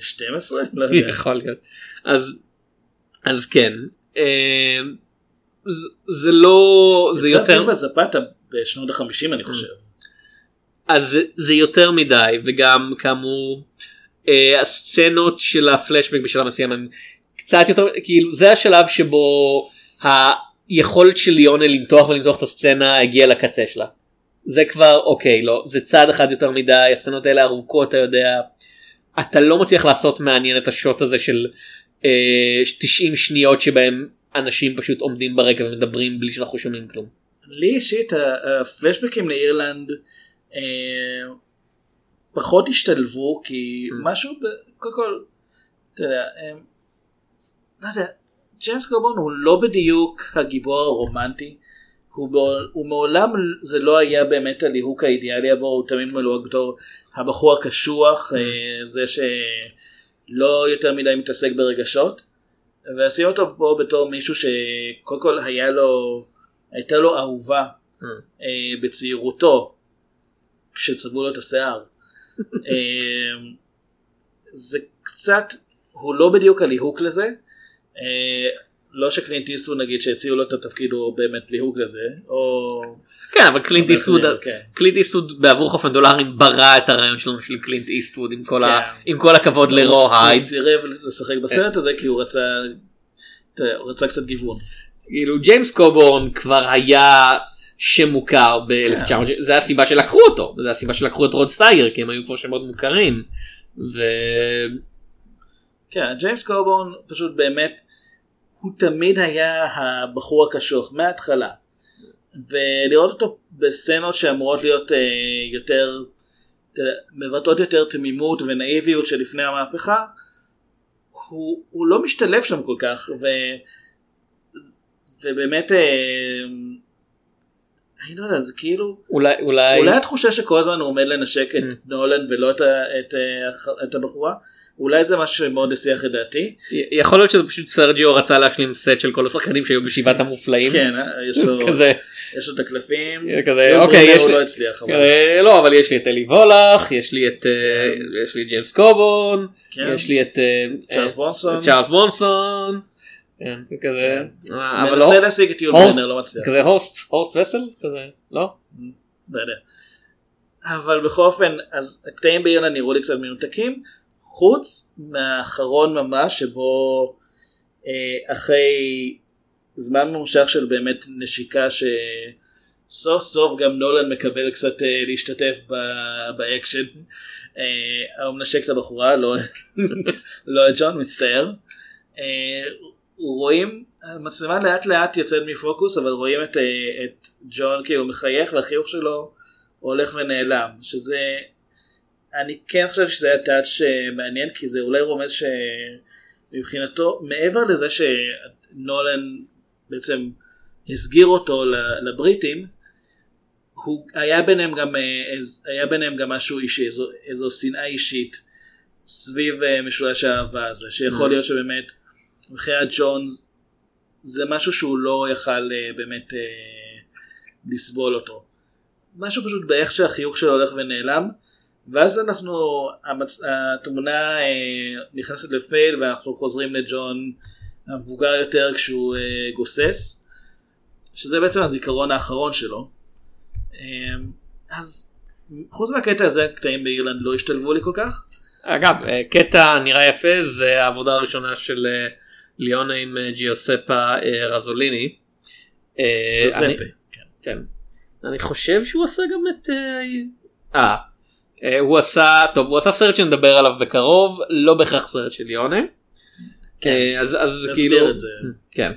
912? לא יודע. יכול להיות אז אז כן אה, זה- זה לא זה יצא יותר ויבה זפתה בשנות ה-50 אני חושב. אז זה, זה יותר מדי וגם כאמור אה, הסצנות של הפלשבק בשלב מסוים הם קצת יותר כאילו זה השלב שבו היכולת של ליונה למתוח ולמתוח את הסצנה הגיעה לקצה שלה. זה כבר אוקיי לא זה צעד אחד יותר מדי הסצנות האלה ארוכות אתה יודע אתה לא מצליח לעשות מעניין את השוט הזה של אה, 90 שניות שבהם אנשים פשוט עומדים ברקע ומדברים בלי שאנחנו שומעים כלום. לי אישית הפלשבקים לאירלנד אה, פחות השתלבו כי Mm. משהו קודם כל אתה יודע אה, לא יודע ג'יימס קורבון הוא לא בדיוק הגיבור הרומנטי הוא, הוא מעולם זה לא היה באמת הליהוק האידיאלי עבורו הוא תמיד מלוהק בתור הבחור הקשוח אה, זה שלא יותר מדי מתעסק ברגשות ועשינו אותו פה בתור מישהו שקודם כל היה לו הייתה לו אהובה Mm. בצעירותו כשצבעו לו את השיער. זה קצת, הוא לא בדיוק הליהוק לזה. לא שקלינט איסטווד נגיד שהציעו לו את התפקיד הוא באמת ליהוק לזה, או... כן אבל קלינט איסטווד כן. קלינט איסטווד בעבור חופן דולרים ברא את הרעיון שלנו של קלינט איסטווד עם כל, ה... כן. עם כל הכבוד ל Rawhide. סירב לשחק בסרט הזה כי הוא רצה, הוא רצה קצת גיוון. כאילו ג'יימס קובורן כבר היה שם מוכר ב-1900 כן. זה הסיבה שלקחו אותו זה הסיבה שלקחו את רוד סטייגר כי הם היו כבר שמות מוכרים. ו... כן, ג'יימס קובורן פשוט באמת, הוא תמיד היה הבחור הקשוח מההתחלה. ולראות אותו בסצנות שאמורות להיות אה, יותר, מבטאות יותר תמימות ונאיביות שלפני המהפכה, הוא, הוא לא משתלב שם כל כך, ו, ובאמת, אה, אני לא יודע, זה כאילו, אולי אולי אולי התחושה שכל הזמן הוא עומד לנשק את Mm. נולן ולא את, ה- את, ה- את הבחורה, אולי זה משהו שמאוד הסיח את דעתי. יכול להיות שזה פשוט סרג'יו רצה להשלים סט של כל השחקנים שהיו בשבעת המופלאים. כן, אה, יש לו, כזה יש לו את הקלפים. כזה, ג'ון אוקיי, יש הוא לי- לא הצליח, אבל. אה, לא אבל יש לי את אלי וולך יש לי את אה, יש לי את ג'יימס קובון כן. יש לי את אה, צ'ארלס אה, מונסון. כן, כזה אה, אבל מנסה לא להשיג את יול ברנר, לא מצליח. כזה הוסט הוסט וסל כזה לא לא יודע. אבל בכל אופן, אז הקטעים באירלנד נראו לי קצת מנותקים, חוץ מהאחרון ממש, שבו אה, אחרי זמן ממושך של באמת נשיקה שסוף סוף גם נולן מקבל קצת אה, להשתתף ב- באקשן. אה, הוא מנשק את הבחורה, לא, לא את ג'ון, מצטער. אה, רואים, המצלמה לאט לאט יוצאת מפוקוס, אבל רואים את, אה, את ג'ון כאילו מחייך והחיוך שלו הולך ונעלם, שזה, אני כן חושב שזה היה טאץ' אה, מעניין, כי זה אולי רומז שמבחינתו, מעבר לזה שנולן בעצם הסגיר אותו לבריטים, הוא היה ביניהם גם אה, היה ביניהם גם משהו אישי איזו, איזו שנאה אישית סביב אה, משולש האהבה הזה שיכול Mm. להיות שבאמת מבחינת ג'ונס זה משהו שהוא לא יכל באמת לסבול אותו. משהו פשוט באיך שהחיוך שלו הולך ונעלם ואז אנחנו המצ... התמונה אה, נכנסת לפייל ואנחנו חוזרים לג'ון המבוגר יותר כשהוא אה, גוסס שזה בעצם הזיכרון האחרון שלו. אה, אז חוץ מהקטע הזה הקטעים באירלנד לא השתלבו לי כל כך. אגב קטע נראה יפה זה העבודה הראשונה של ליונה עם ג'יוספה רזוליני. אה, אני- כן. כן. אני חושב שהוא עשה גם את... אה, הוא עשה, טוב, הוא עשה סרט שנדבר עליו בקרוב, לא בהכרח סרט של יונה. אה, אז, אז כאילו... את זה. כן.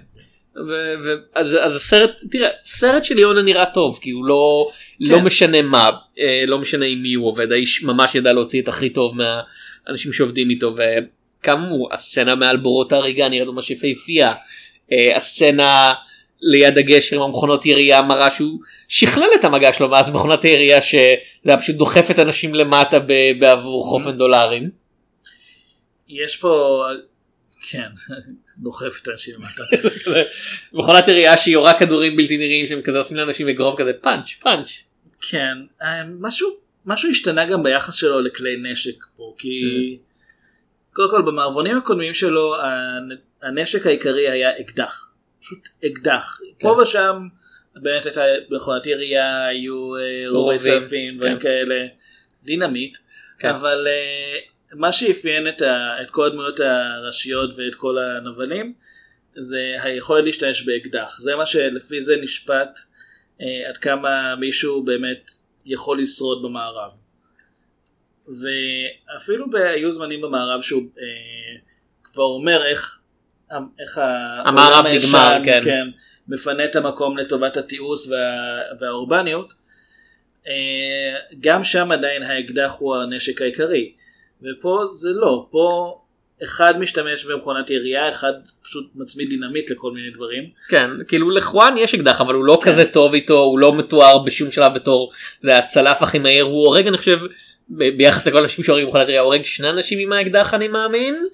ו- ו- אז, אז הסרט, תראה, סרט של יונה נראה טוב, כי הוא לא, לא כן. משנה מה, אה, לא משנה עם מי הוא עובד, האיש ממש ידע להוציא את הכי טוב מהאנשים שעובדים איתו, וכאמור, הסצנה מעל בורות ההריגה נראית ממש יפהפייה, אה, הסצנה ליד הגשר עם המכונות ירייה מראה שהוא שכלל את המגע שלו מאז מכונת הירייה שזה פשוט דוחפת אנשים למטה בעבור חופן דולרים. יש פה כן דוחף את האנשים למטה. מכונת ירייה שהיא יורה כדורים בלתי נראים שהם כזה עושים לאנשים אגרוף כזה פאנץ' פאנץ'. כן אה, משהו משהו השתנה גם ביחס שלו לכלי נשק פה כי קודם כל במערבונים הקודמים שלו הנ- הנשק העיקרי היה אקדח. פשוט אקדח. פה ושם באמת הייתה מכונת ירייה היו אה, רובי רובים, צלפים דברים כן. כאלה דינמיט כן. אבל אה, מה שאפיין את, ה, את כל הדמויות הראשיות ואת כל הנבלים זה היכולת להשתמש באקדח זה מה שלפי זה נשפט אה, עד כמה מישהו באמת יכול לשרוד במערב. ואפילו היו זמנים במערב שהוא אה, כבר אומר איך, איך המערב נגמר, כן. כן, מפנה את המקום לטובת התיעוש וה, והאורבניות. אה, גם שם עדיין האקדח הוא הנשק העיקרי ופה זה לא פה אחד משתמש במכונת ירייה אחד פשוט מצמיד דינמיט לכל מיני דברים כן כאילו לחואן יש אקדח אבל הוא לא כן. כזה טוב איתו הוא לא מתואר בשום שלב בתור הצלף הכי מהיר הוא הורג אני חושב ביחס לכל האנשים שהורגים מכונת ירייה הוא הורג שני אנשים עם האקדח אני מאמין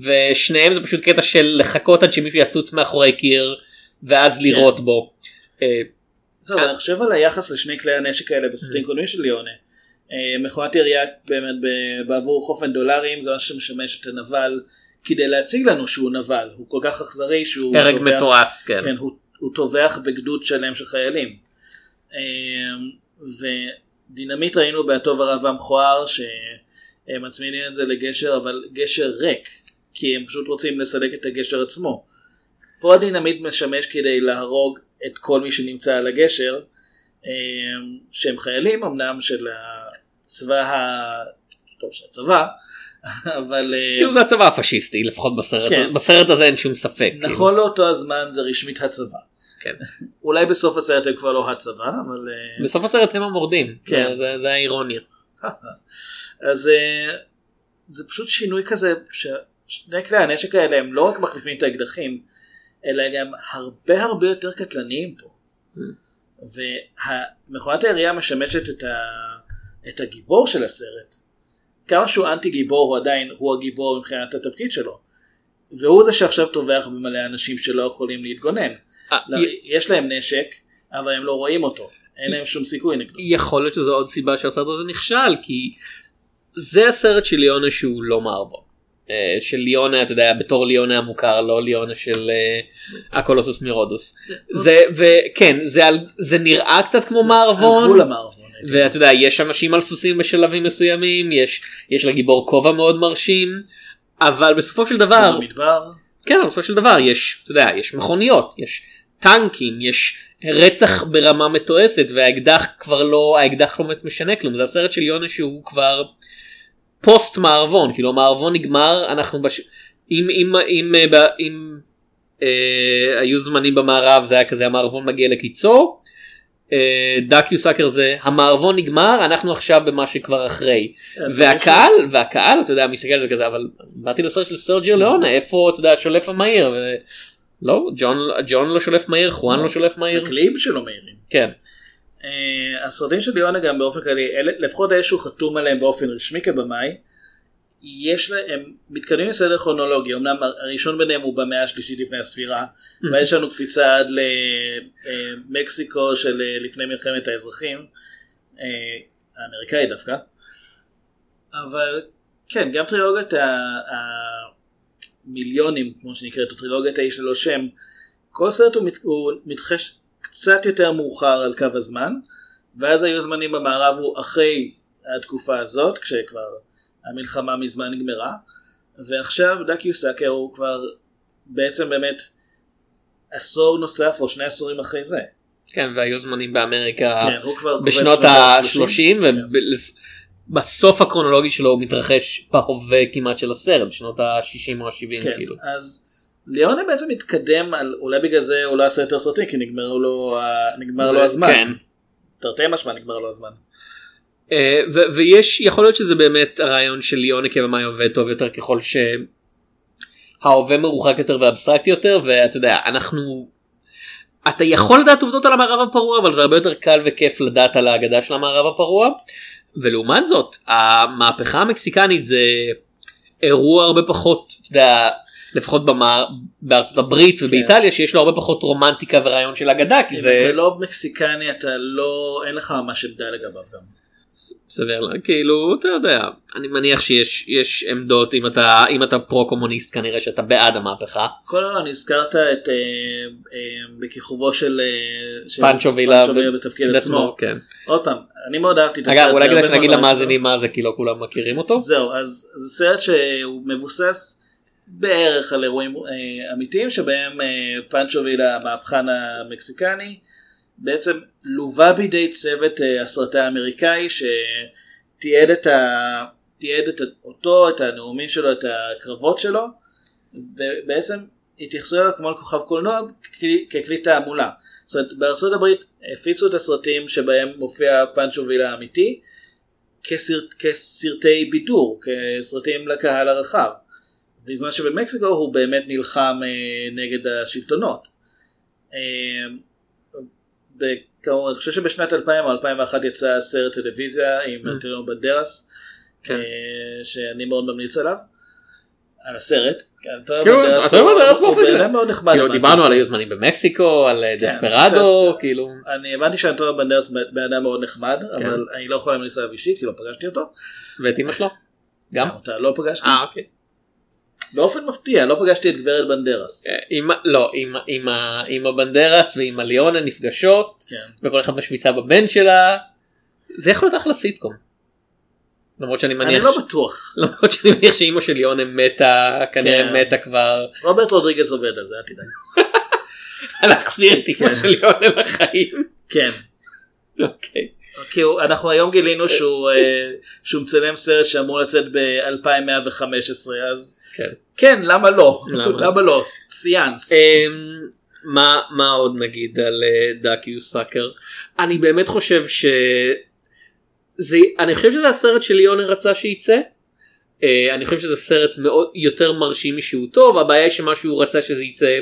ושניהם זה פשוט קטע של לחכות עד שמישהו יצוץ מאחורי קיר ואז לירות בו. אה, זהו, אני חושב על היחס לשני כלי הנשק האלה בסרטים קודמים של ליונה. אה, מכונת ירייה באמת בעבור חופן דולרים זה מה שמשמש את הנבל כדי להציג לנו שהוא נבל הוא כל כך אכזרי שהוא הרג מתועש כן. כן, הוא, הוא טובח בגדוד שלם של חיילים. אה, ודינמיט ראינו בהטוב הרע והמכוער שהם מצמידים את זה לגשר אבל גשר ריק כי הם פשוט רוצים לסלק את הגשר עצמו. פה הדינמיט משמש כדי להרוג את כל מי שנמצא על הגשר אה, שהם חיילים אמנם של הצבא ה... טוב של הצבא אבל אה, כאילו זה הצבא הפשיסטי לפחות בסרט כן. בסרט הזה אין שום ספק. כאילו. נכון לאותו הזמן זה רשמית הצבא. כן. אולי בסוף הסרט הם כבר לא הצבא אבל אה, בסוף הסרט הם המורדים. כן. זה- זה- זה האירוניה. אז אה, זה פשוט שינוי כזה ששני כלי הנשק האלה הם לא רק מחליפים את האקדחים אלא גם הרבה הרבה יותר קטלניים פה. ומכונת הירייה משמשת את, ה... את הגיבור של הסרט. כמה שהוא אנטי גיבור הוא עדיין הוא הגיבור מבחינת התפקיד שלו. והוא זה שעכשיו טובח במלא אנשים שלא יכולים להתגונן. אה, לא, יש להם נשק אבל הם לא רואים אותו. אין להם שום סיכוי נגדו. יכול להיות שזו עוד סיבה שהסרט הזה נכשל כי זה הסרט של ליונה שהוא לא. אה, של ליונה אתה יודע בתור ליונה המוכר לא ליונה של אה, הקולוסוס מירודוס. זה וכן זה על- זה נראה קצת כמו מערבון. ואתה יודע יש אנשים על סוסים בשלבים מסוימים יש יש לגיבור כובע מאוד מרשים אבל בסופו של דבר. כן בסופו של דבר יש אתה יודע יש מכוניות יש טנקים יש רצח ברמה מתועסת והאקדח כבר לא האקדח לא משנה כלום זה הסרט של יונה שהוא כבר פוסט מערבון כאילו המערבון נגמר אנחנו בש... אם אם אם, אם, אם אה, היו זמנים במערב זה היה כזה המערבון מגיע לקיצו. אה, דקיו סאקר זה המערבון נגמר אנחנו עכשיו במה שכבר אחרי אז והקהל והקהל אתה יודע מסתכל על זה כזה אבל באתי לסרט של סרג'יו ליאונה איפה אתה יודע השולף המהיר ו... לא ג'ון ג'ון לא שולף מהיר חואן לא שולף מהיר הקליפ שלו מהירים. כן אה, הסרטים של ליונה גם באופן כללי, לפחות אלה שהוא חתום עליהם באופן רשמי כבמאי, יש להם, הם מתקדמים לסדר כרונולוגי, אמנם הראשון ביניהם הוא במאה השלישית לפני הספירה, ויש לנו קפיצה עד למקסיקו של אה, לפני מלחמת האזרחים, אה, האמריקאי דווקא, אבל כן, גם טרילוגיית המיליונים, כמו שנקראת, או טרילוגיית האיש ללא שם, כל סרט הוא, מת, הוא מתחש קצת יותר מאוחר על קו הזמן, ואז היו זמנים במערב הוא אחרי התקופה הזאת, כשכבר המלחמה מזמן נגמרה, ועכשיו דקיו סאקר הוא כבר בעצם באמת עשור נוסף או שני עשורים אחרי זה. כן והיו זמנים באמריקה כן, בשנות לשנות ה-30 כן. ובסוף הקרונולוגי שלו הוא מתרחש בהווה כמעט של הסרט בשנות ה-60 או ה-70 כן, כאילו. אז ליאונה בעצם מתקדם על, אולי בגלל זה הוא לא עשה יותר סרטים, כי נגמר לו, נגמר לו הזמן. כן. תרתי משמע נגמר לו הזמן. אה, ו- ויש יכול להיות שזה באמת הרעיון של ליונה כבמאי עובד טוב יותר ככל שההווה מרוחק יותר ואבסטרקטי יותר ואתה יודע אנחנו אתה יכול לדעת עובדות על המערב הפרוע אבל זה הרבה יותר קל וכיף לדעת על האגדה של המערב הפרוע. ולעומת זאת המהפכה המקסיקנית זה אירוע הרבה פחות אתה יודע, לפחות במער, בארצות הברית ובאיטליה שיש לו הרבה פחות רומנטיקה ורעיון של אגדה כי זה אתה לא מקסיקני אתה לא אין לך ממש עמדה לגביו גם. סביר לה, כאילו אתה יודע אני מניח שיש יש עמדות אם אתה אם אתה פרו קומוניסט כנראה שאתה בעד המהפכה. כל הזמן הזכרת את אה, אה, בכיכובו של אה, של פנצ'ו וילה בתפקיד עצמו. כן. עוד פעם אני מאוד אהבתי את הסרט. אגב אולי כדאי שנגיד למאזינים מה זה כי לא כולם מכירים אותו. זהו אז זה סרט שהוא מבוסס בערך על אירועים אה, אמיתיים שבהם אה, פנצ'ו וילה המהפכן המקסיקני בעצם לווה בידי צוות אה, הסרטי האמריקאי שתיעד את, ה... תיעד את אותו, את הנאומים שלו, את הקרבות שלו ובעצם התייחסו אליו כמו על כוכב קולנוע ככלי, תעמולה. זאת אומרת הברית הפיצו את הסרטים שבהם מופיע פנצ'ו וילה האמיתי כסרט, כסרטי בידור, כסרטים לקהל הרחב. בזמן שבמקסיקו הוא באמת נלחם אה, נגד השלטונות. אה, וכאמור, אני חושב שבשנת 2000 או 2001 יצא סרט טלוויזיה עם אנטוניו בנדרס, כן. אה, שאני מאוד ממליץ עליו. על הסרט. אנטוניו כאילו, בנדרס הוא-. אדם מאוד נחמד. כאילו. דיברנו על היו זמנים במקסיקו על אה, כן, דספרדו קצת- כאילו אני הבנתי שאנטוניו בנדרס בן אדם מאוד נחמד, כן. אבל אני לא יכול להמליץ עליו אישית כי לא פגשתי אותו. ואת אמא שלו. גם אותה לא פגשתי. אה אוקיי. באופן מפתיע לא פגשתי את גברת בנדרס. אה, עם לא עם עם עם הבנדרס ועם הליונה נפגשות כן. וכל אחד משוויצה בבן שלה. זה יכול להיות אחלה סיטקום. למרות שאני אני מניח לא ש- בטוח. למרות שאני מניח שאימא של ליונה מתה כנראה כן. מתה כבר רוברט רודריגז עובד על זה, אל תדאג. להחזיר את אמא כן. של ליונה לחיים. כן. אוקיי. כי הוא- אנחנו היום גילינו אה, שהוא מצלם סרט שאמור לצאת ב-2115 אז כן. כן למה לא למה? למה לא סיאנס אמ, מה מה עוד נגיד על Duck You Sucker אני באמת חושב ש... זה אני חושב שזה הסרט שליונה רצה שייצא. אה, אני חושב שזה סרט מאוד יותר מרשים משהוא טוב הבעיה היא שמה שהוא רצה שזה יצא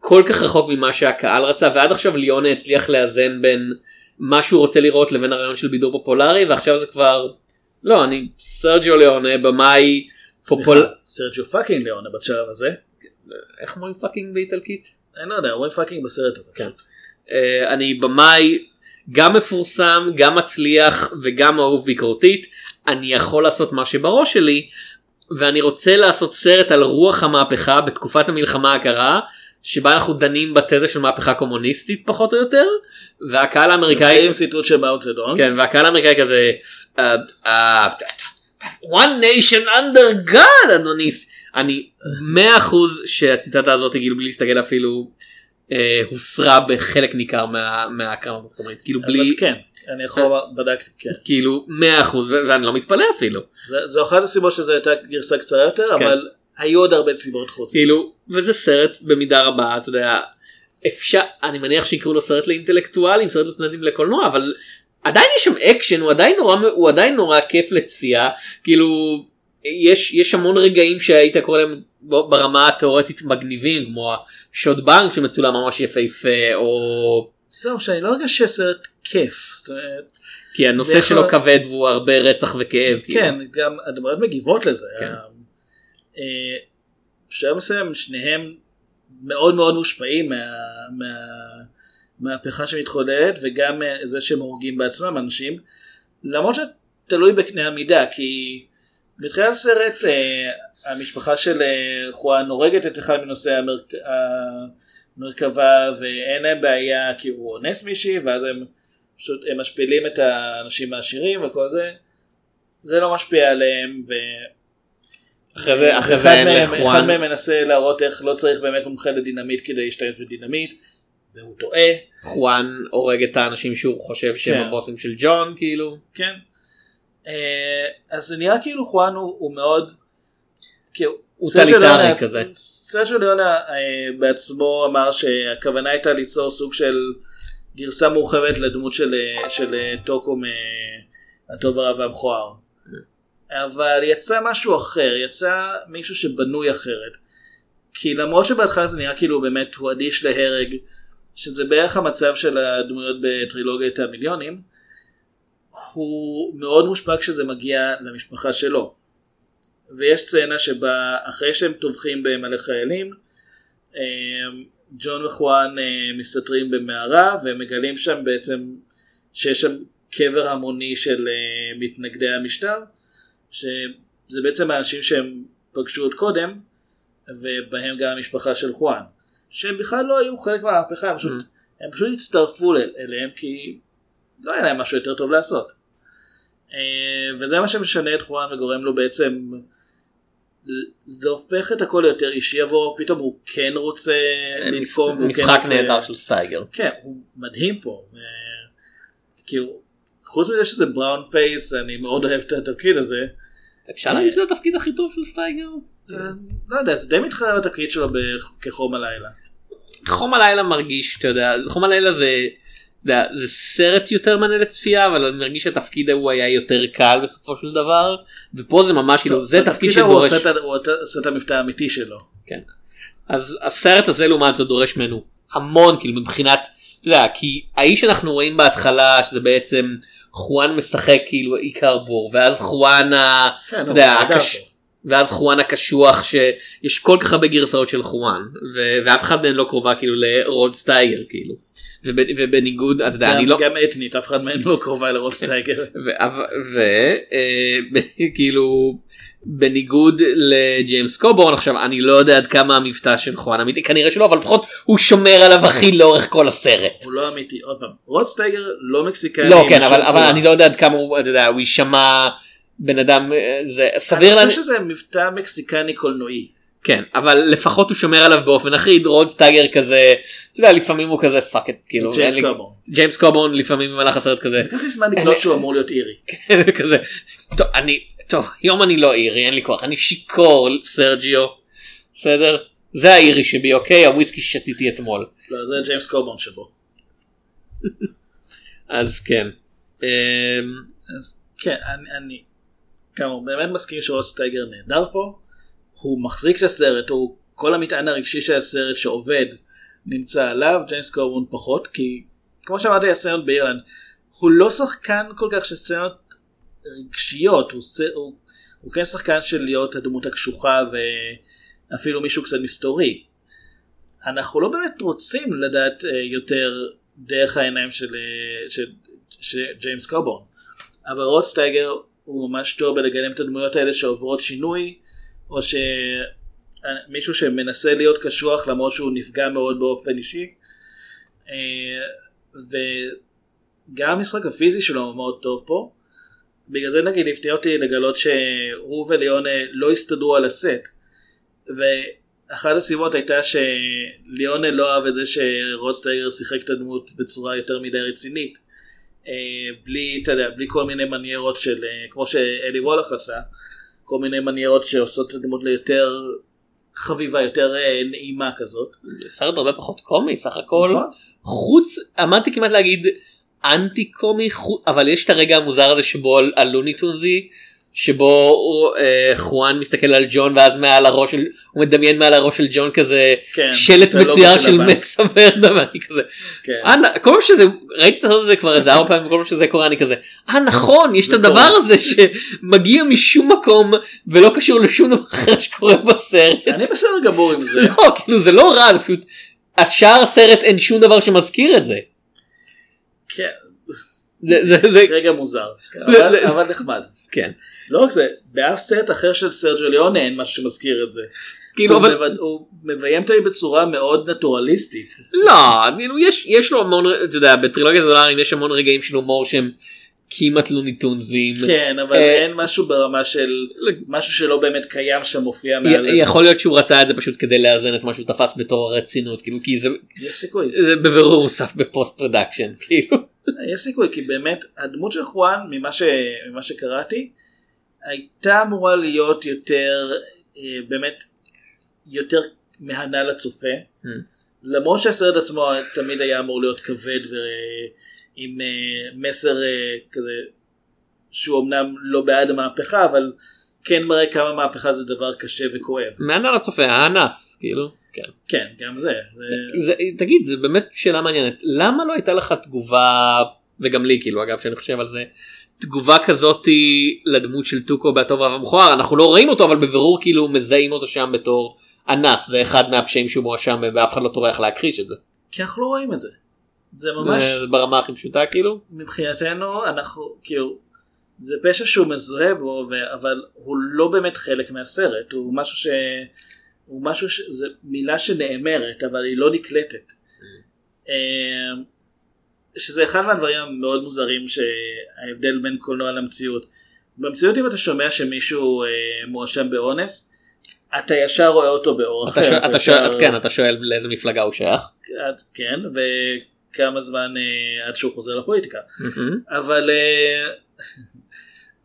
כל כך רחוק ממה שהקהל רצה ועד עכשיו ליונה הצליח לאזן בין מה שהוא רוצה לראות לבין הרעיון של בידור פופולרי ועכשיו זה כבר לא אני סרג'יו ליונה במאי פופול... סרג'יו fucking ליאונה בשלב הזה איך אומרים fucking באיטלקית? אני לא יודע אומרים fucking בסרט הזה כן. אה, אני במאי גם מפורסם גם מצליח וגם אהוב ביקורתית אני יכול לעשות מה שבראש שלי ואני רוצה לעשות סרט על רוח המהפכה בתקופת המלחמה הקרה שבה אנחנו דנים בתזה של מהפכה קומוניסטית פחות או יותר והקהל האמריקאי עם ציטוט של מאו צה דונג כן והקהל האמריקאי כזה אה, אה, one nation under God אדוני אני מאה אחוז שהציטטה הזאת כאילו בלי להסתכל אפילו אה, הוסרה בחלק ניכר מה- מהקרב זאת אומרת כאילו בלי כן אני יכול לומר בדקתי כן כאילו מאה אחוז ו- ואני לא מתפלא אפילו זה- זו אחת הסיבות שזו הייתה גרסה קצרה יותר כן. אבל היו עוד הרבה סיבות חוץ. כאילו וזה סרט במידה רבה אתה יודע אפשר אני מניח שיקראו לו סרט לאינטלקטואלים סרט לסטודנטים לקולנוע אבל עדיין יש שם אקשן הוא עדיין נורא הוא עדיין נורא כיף לצפייה כאילו יש יש המון רגעים שהיית קורא להם ברמה התיאורטית מגניבים כמו השוד בנק שמצולם ממש יפהפה או זהו שאני לא הרגש שהסרט כיף. זאת אומרת, כי הנושא יכול- שלו כבד והוא הרבה רצח וכאב כאילו. כן גם הדמויות מגיבות לזה. כן. אה, בשלב מסוים שניהם מאוד מאוד מושפעים מה- מה- מהמהפכה שמתחוללת וגם זה שהם הורגים בעצמם אנשים. למרות שתלוי בקנה המידה כי בתחילת הסרט אה, המשפחה של אה, חואן הורגת את אחד מנושאי המרכ... המרכבה ואין להם בעיה כי הוא אונס מישהי ואז הם פשוט הם משפילים את האנשים העשירים וכל זה. זה לא משפיע עליהם ו... אחרי זה אחרי זה אין מהם, אחד לחואן מהם מנסה להראות איך לא צריך באמת מומחה לדינמיט כדי להשתמש בדינמיט והוא טועה חואן הורג את האנשים שהוא חושב שהם כן. הבוסים של ג'ון כאילו כן אה, אז זה נראה כאילו חואן הוא, הוא מאוד כאילו, הוא סרג'יו טליטרי כזה. סרג'יו ליונה אה, בעצמו אמר שהכוונה הייתה ליצור סוג של גרסה מורחבת לדמות של, אה, של טוקו מהטוב הרע והמכוער. אבל יצא משהו אחר, יצא מישהו שבנוי אחרת. כי למרות שבהתחלה זה נראה כאילו באמת הוא אדיש להרג שזה בערך המצב של הדמויות בטרילוגיית המיליונים, הוא מאוד מושפע כשזה מגיע למשפחה שלו. ויש סצנה שבה אחרי שהם טובחים במלא חיילים, אה, ג'ון וחואן אה, מסתתרים במערה והם מגלים שם בעצם שיש שם קבר המוני של אה, מתנגדי המשטר, שזה בעצם האנשים שהם פגשו עוד קודם, ובהם גם המשפחה של חואן, שהם בכלל לא היו חלק מהמהפכה, הם פשוט, הם פשוט הצטרפו אל- אליהם כי לא היה להם משהו יותר טוב לעשות. אה, וזה מה שמשנה את חואן וגורם לו בעצם, זה הופך את הכל ליותר אישי עבורו, פתאום הוא כן רוצה לנקום, והוא כן משחק רוצה... נהדר של סטייגר. כן, הוא מדהים פה. ו- כאילו, חוץ מזה שזה brown face, אני מאוד אוהב את התפקיד הזה. אפשר להגיד שזה התפקיד הכי טוב של סטייגר? לא יודע, זה די מתחרה בתפקיד שלו בחום הלילה. חום הלילה מרגיש, אתה יודע, חום הלילה זה, יודע, זה סרט יותר מהנה לצפייה, אבל אני מרגיש שהתפקיד ההוא היה יותר קל בסופו של דבר, ופה זה ממש כאילו, זה תפקיד שדורש, הוא עושה את המבטא האמיתי שלו. כן. אז הסרט הזה לעומת זאת דורש ממנו המון, כאילו מבחינת, אתה יודע, כי האיש שאנחנו רואים בהתחלה, שזה בעצם חואן משחק כאילו איכר בור, ואז חואן, כן, אתה יודע, הקש... ואז חואן הקשוח שיש כל כך הרבה גרסאות של חואן ו- ואף אחד מהם לא קרובה כאילו לרוד סטייגר כאילו וב- ובניגוד אתה יודע אני לא גם אתנית, אף אחד מהם לא קרובה לרוד סטייגר. וכאילו בניגוד לג'יימס קובורן עכשיו אני לא יודע עד כמה המבטא של חואן אמיתי כנראה שלא אבל לפחות הוא שומר עליו הכי לאורך כל הסרט. הוא לא אמיתי, עוד פעם, רוד סטייגר לא מקסיקני. לא כן אבל. אני לא יודע עד כמה הוא אתה יודע הוא יישמע בן אדם אה, זה סביר אני להניח. חושב שזה מבטא מקסיקני קולנועי. כן אבל לפחות הוא שומר עליו באופן אחיד רוד סטייגר כזה אתה יודע לפעמים הוא כזה fuck it כאילו ג'יימס קובורן. ג'יימס קובורן לפעמים במהלך הסרט כזה לקח לי זמן לקלוט שהוא אמור להיות אירי. כזה טוב אני טוב היום אני לא אירי אין לי כוח אני שיכור סרג'יו בסדר זה האירי שבי אוקיי הוויסקי שתיתי אתמול לא, זה ג'יימס קובורן שבו. אז כן. אמ, אז כן, אני, אני כאמור באמת מסכים שרוד סטייגר נהדר פה. הוא מחזיק את הסרט, הוא כל המטען הרגשי של הסרט שעובד נמצא עליו, ג'יימס קובורן פחות, כי כמו שאמרתי הסצנות באירלנד, הוא לא שחקן כל כך של סצנות רגשיות, הוא, ס- הוא, הוא כן שחקן של להיות הדמות הקשוחה ואפילו מישהו קצת מסתורי. אנחנו לא באמת רוצים לדעת אה, יותר דרך העיניים של, אה, של, של ג'יימס קובורן. אבל רוד סטייגר הוא ממש טוב בלגלם את הדמויות האלה שעוברות שינוי, או שמישהו שמנסה להיות קשוח למרות שהוא נפגע מאוד באופן אישי. אה, וגם המשחק הפיזי שלו מאוד טוב פה. בגלל זה נגיד הפתיע אותי לגלות שהוא וליונה לא הסתדרו על הסט. ואחת הסיבות הייתה שליונה לא אהב את זה שרוד סטייגר שיחק את הדמות בצורה יותר מדי רצינית. אה, בלי, אתה יודע, בלי כל מיני מניירות של, אה, כמו שאלי וולך עשה, כל מיני מניירות שעושות את הדמות ליותר חביבה, יותר אה, נעימה כזאת. סרט הרבה פחות קומי סך הכל נכון? חוץ עמדתי כמעט להגיד אנטי קומי חו- אבל יש את הרגע המוזר הזה שבו על- הלוניטונזי שבו אה, חואן מסתכל על ג'ון ואז מעל הראש של הוא מדמיין מעל הראש של ג'ון כזה כן, שלט הלוגו מצויר של. מסה ורדה ואני כזה כן. אה, כל פעם שזה ראיתי את הסרט הזה כבר איזה ארבע פעמים כל פעם שזה קורה אני כזה אה נכון יש את זה הדבר. הזה שמגיע משום מקום ולא קשור לשום דבר אחר שקורה בסרט. אני בסדר גמור עם זה. לא כאילו זה לא רע זה פשוט השאר הסרט אין שום דבר שמזכיר את זה. כן, זה זה זה רגע מוזר, זה- אבל- זה- אבל נחמד. כן לא רק זה, באף סרט אחר של סרג'ו ליונה אין משהו שמזכיר את זה. כאילו הוא אבל מבד- הוא מביים זה בצורה מאוד נטורליסטית. לא כאילו יש יש לו המון אתה יודע בטרילוגיית הדולרים יש המון רגעים של הומור שהם כמעט לוניטונזים. כן, אבל אה, אין משהו ברמה של משהו שלא באמת קיים שם מופיע י- מעל. יכול להיות שהוא רצה את זה פשוט כדי לאזן את מה שהוא תפס בתור הרצינות כאילו כי זה יש סיכוי. זה בבירור הוסף ב post production כאילו. יש סיכוי כי באמת הדמות של חואן ממה, ש... ממה שקראתי הייתה אמורה להיות יותר אה, באמת יותר מהנה לצופה המ. למרות שהסרט עצמו תמיד היה אמור להיות כבד ועם אה, מסר אה, כזה שהוא אמנם לא בעד המהפכה אבל כן מראה כמה מהפכה זה דבר קשה וכואב. מעניין לצופה האנס כאילו כן. כן, גם זה. זה... זה, תגיד זה באמת שאלה מעניינת למה לא הייתה לך תגובה וגם לי כאילו אגב שאני חושב על זה תגובה כזאתי לדמות של טוקו בהטוב והמכוער אנחנו לא רואים אותו אבל בבירור כאילו מזהים אותו שם בתור אנס זה אחד מהפשעים שהוא מואשם ואף אחד לא טורח להכחיש את זה. כי אנחנו לא רואים את זה. זה ממש ברמה הכי פשוטה כאילו מבחינתנו אנחנו כאילו זה פשע שהוא מזוהה בו ו... אבל הוא לא באמת חלק מהסרט הוא משהו ש... הוא משהו ש... זה מילה שנאמרת אבל היא לא נקלטת. אה, שזה אחד מהדברים המאוד מוזרים שההבדל בין קולנוע למציאות. במציאות אם אתה שומע שמישהו אה, מואשם באונס אתה ישר רואה אותו באור אתה אחר. שואל, אתה שואל, כן, אתה שואל לאיזה מפלגה הוא שייך. כן וכמה זמן אה, עד שהוא חוזר לפוליטיקה. מהמם. אבל אה,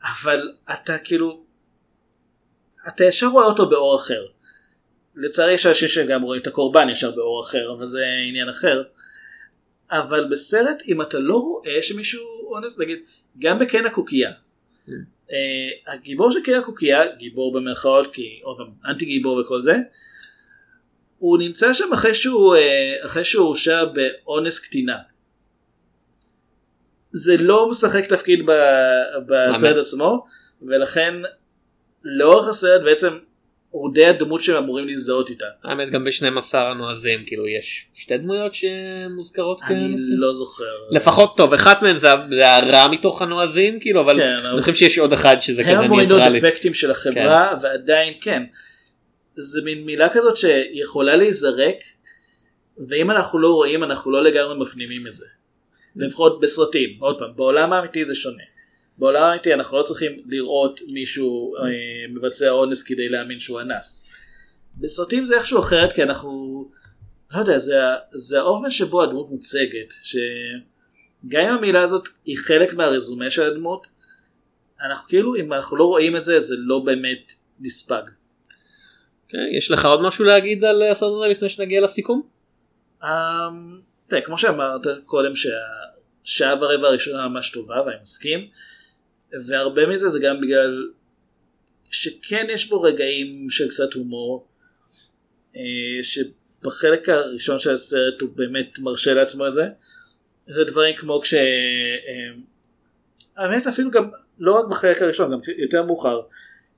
אבל אתה כאילו אתה ישר רואה אותו באור אחר. לצערי יש אנשים שגם רואים את הקורבן ישר באור אחר אבל זה עניין אחר. אבל בסרט אם אתה לא רואה שמישהו אונס נגיד גם בקן הקוקייה. אה, הגיבור של קן הקוקייה גיבור במרכאות כי עוד פעם אנטי גיבור וכל זה. הוא נמצא שם אחרי שהוא אחרי שהוא הורשע באונס קטינה. זה לא משחק תפקיד ב- בסרט. עצמו ולכן לאורך הסרט בעצם די הדמות שהם אמורים להזדהות איתה. האמת גם ב-12 הנועזים כאילו יש שתי דמויות שמוזכרות אני כאנוסים. לא זוכר. לפחות טוב אחת מהן זה, זה הרע מתוך הנועזים כאילו אבל כן, אני חושב שיש עוד אחד שזה הם כזה אמורים להיות ניטרלי. אפקטים של החברה ועדיין כן. זה מין מילה כזאת שיכולה להיזרק ואם אנחנו לא רואים אנחנו לא לגמרי מפנימים את זה. לפחות בסרטים עוד פעם בעולם האמיתי זה שונה. בעולם האמיתי אנחנו לא צריכים לראות מישהו אה, מבצע אונס כדי להאמין שהוא אנס. בסרטים זה איכשהו אחרת כי אנחנו לא יודע זה, זה האופן שבו הדמות מוצגת שגם אם המילה הזאת היא חלק מהרזומה של הדמות אנחנו כאילו אם אנחנו לא רואים את זה זה לא באמת נספג. כן, יש לך עוד משהו להגיד על הסרט הזה לפני שנגיע לסיכום? אמ, תראה, כמו שאמרת קודם שהשעה ורבע הראשונה ממש טובה ואני מסכים והרבה מזה זה גם בגלל שכן יש בו רגעים של קצת הומור אה, שבחלק הראשון של הסרט הוא באמת מרשה לעצמו את זה. זה דברים כמו כש... אה, האמת אפילו גם לא רק בחלק הראשון גם יותר מאוחר.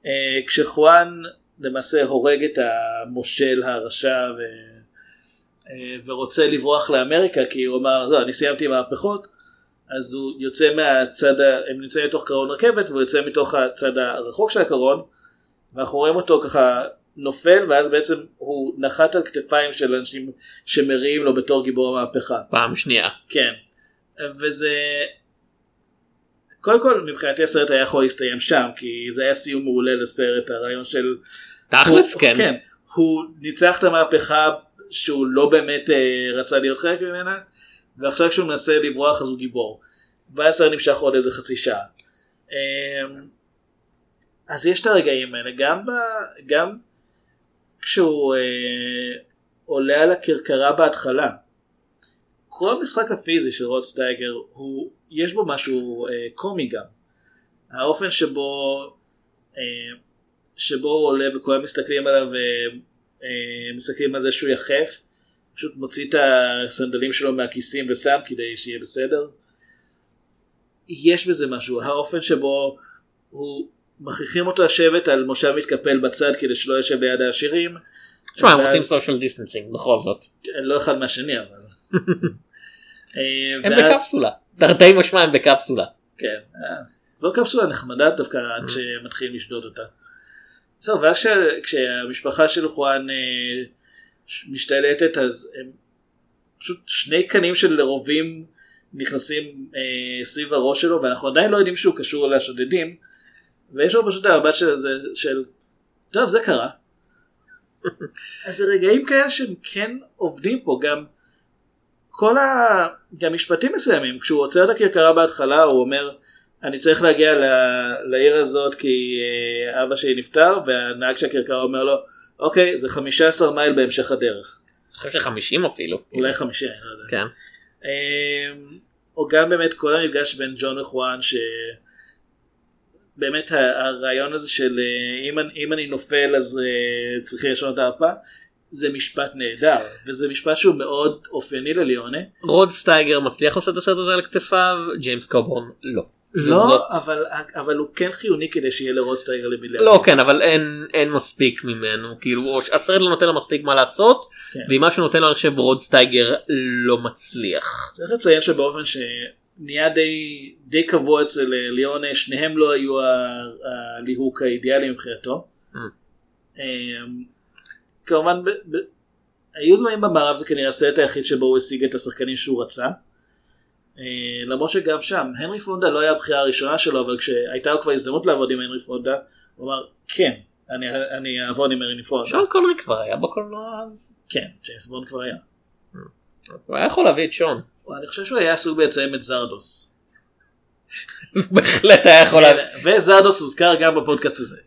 אה, כשחואן למעשה הורג את המושל הרשע ו... אה, ורוצה לברוח לאמריקה כי הוא אמר לא, אני סיימתי מהפכות אז הוא יוצא מהצד, ה- הם נמצאים לתוך קרון רכבת והוא יוצא מתוך הצד הרחוק של הקרון ואנחנו רואים אותו ככה נופל ואז בעצם הוא נחת על כתפיים של אנשים שמריעים לו בתור גיבור המהפכה. פעם שנייה. כן. וזה... קודם כל מבחינתי הסרט היה יכול להסתיים שם כי זה היה סיום מעולה לסרט הרעיון של תכלס הוא- כן. כן. הוא ניצח את המהפכה שהוא לא באמת אה, רצה להיות חלק ממנה ועכשיו כשהוא מנסה לברוח אז הוא גיבור. והסרט נמשך עוד איזה חצי שעה. אה, אז יש את הרגעים האלה גם, ב, גם כשהוא אה, עולה על הכרכרה בהתחלה. כל המשחק הפיזי של רוד סטייגר הוא יש בו משהו אה, קומי גם. האופן שבו אה, שבו הוא עולה וכולם מסתכלים עליו ומסתכלים על זה שהוא יחף, פשוט מוציא את הסנדלים שלו מהכיסים ושם כדי שיהיה בסדר. יש בזה משהו, האופן שבו הוא מכריחים אותו לשבת על מושב מתקפל בצד כדי שלא יושב ליד העשירים. תשמע הם רוצים social distancing בכל זאת. לא אחד מהשני אבל. אה, הם בקפסולה. תרתי משמע הם בקפסולה. כן, אה, זו קפסולה נחמדה דווקא עד שמתחילים לשדוד אותה. זהו, ואז כש- כשהמשפחה של חואן אה, משתלטת אז הם פשוט שני קנים של רובים נכנסים אה, סביב הראש שלו ואנחנו עדיין לא יודעים שהוא קשור לשודדים ויש לו פשוט המבט של, זה, של טוב זה קרה. אז זה רגעים כאלה שהם כן עובדים פה גם כל ה... גם משפטים מסוימים כשהוא עוצר את הכרכרה בהתחלה הוא אומר אני צריך להגיע ל... לעיר הזאת כי אה, אבא שלי נפטר והנהג של הכרכרה אומר לו אוקיי זה 15 מייל בהמשך הדרך אני חושב ש-50 אפילו. אולי 50 אני לא יודע. כן. אמ, או גם באמת כל המפגש בין ג'ון וחואן ש... באמת ה- הרעיון הזה של אה, אם, אני- אם אני נופל אז אה, צריך לשנות את המפה זה משפט נהדר וזה משפט שהוא מאוד אופייני לליונה. רוד סטייגר מצליח לעשות את הסרט הזה על כתפיו ג'יימס קובורן לא. לא וזאת- אבל, אבל הוא כן חיוני כדי שיהיה לרוד סטייגר למי ל react. לא כן אבל אין אין מספיק ממנו כאילו הסרט לא נותן לו מספיק מה לעשות כן. ואם משהו נותן לו אני חושב רוד סטייגר לא מצליח. צריך לציין שבאופן שנהיה די, די קבוע אצל אה, ליונה שניהם לא היו הליהוק האידיאלי מבחינתו. אממ. אמ, כמובן ב- ב- היו זמנים במערב זה כנראה הסרט היחיד שבו הוא השיג את השחקנים שהוא רצה. אה, למרות שגם שם הנרי פונדה לא היה הבחירה הראשונה שלו אבל כשהייתה לו כבר הזדמנות לעבוד עם הנרי פונדה הוא אמר כן אני, אני אעבוד עם הנרי פונדה. שון קונרי כבר היה בקולנוע אז. כן ג'יימס בונד כבר היה. הוא היה יכול להביא את שון. אני חושב שהוא היה עסוק בעצם את זרדוס. בהחלט היה יכול להביא. וזרדוס הוזכר גם בפודקאסט הזה.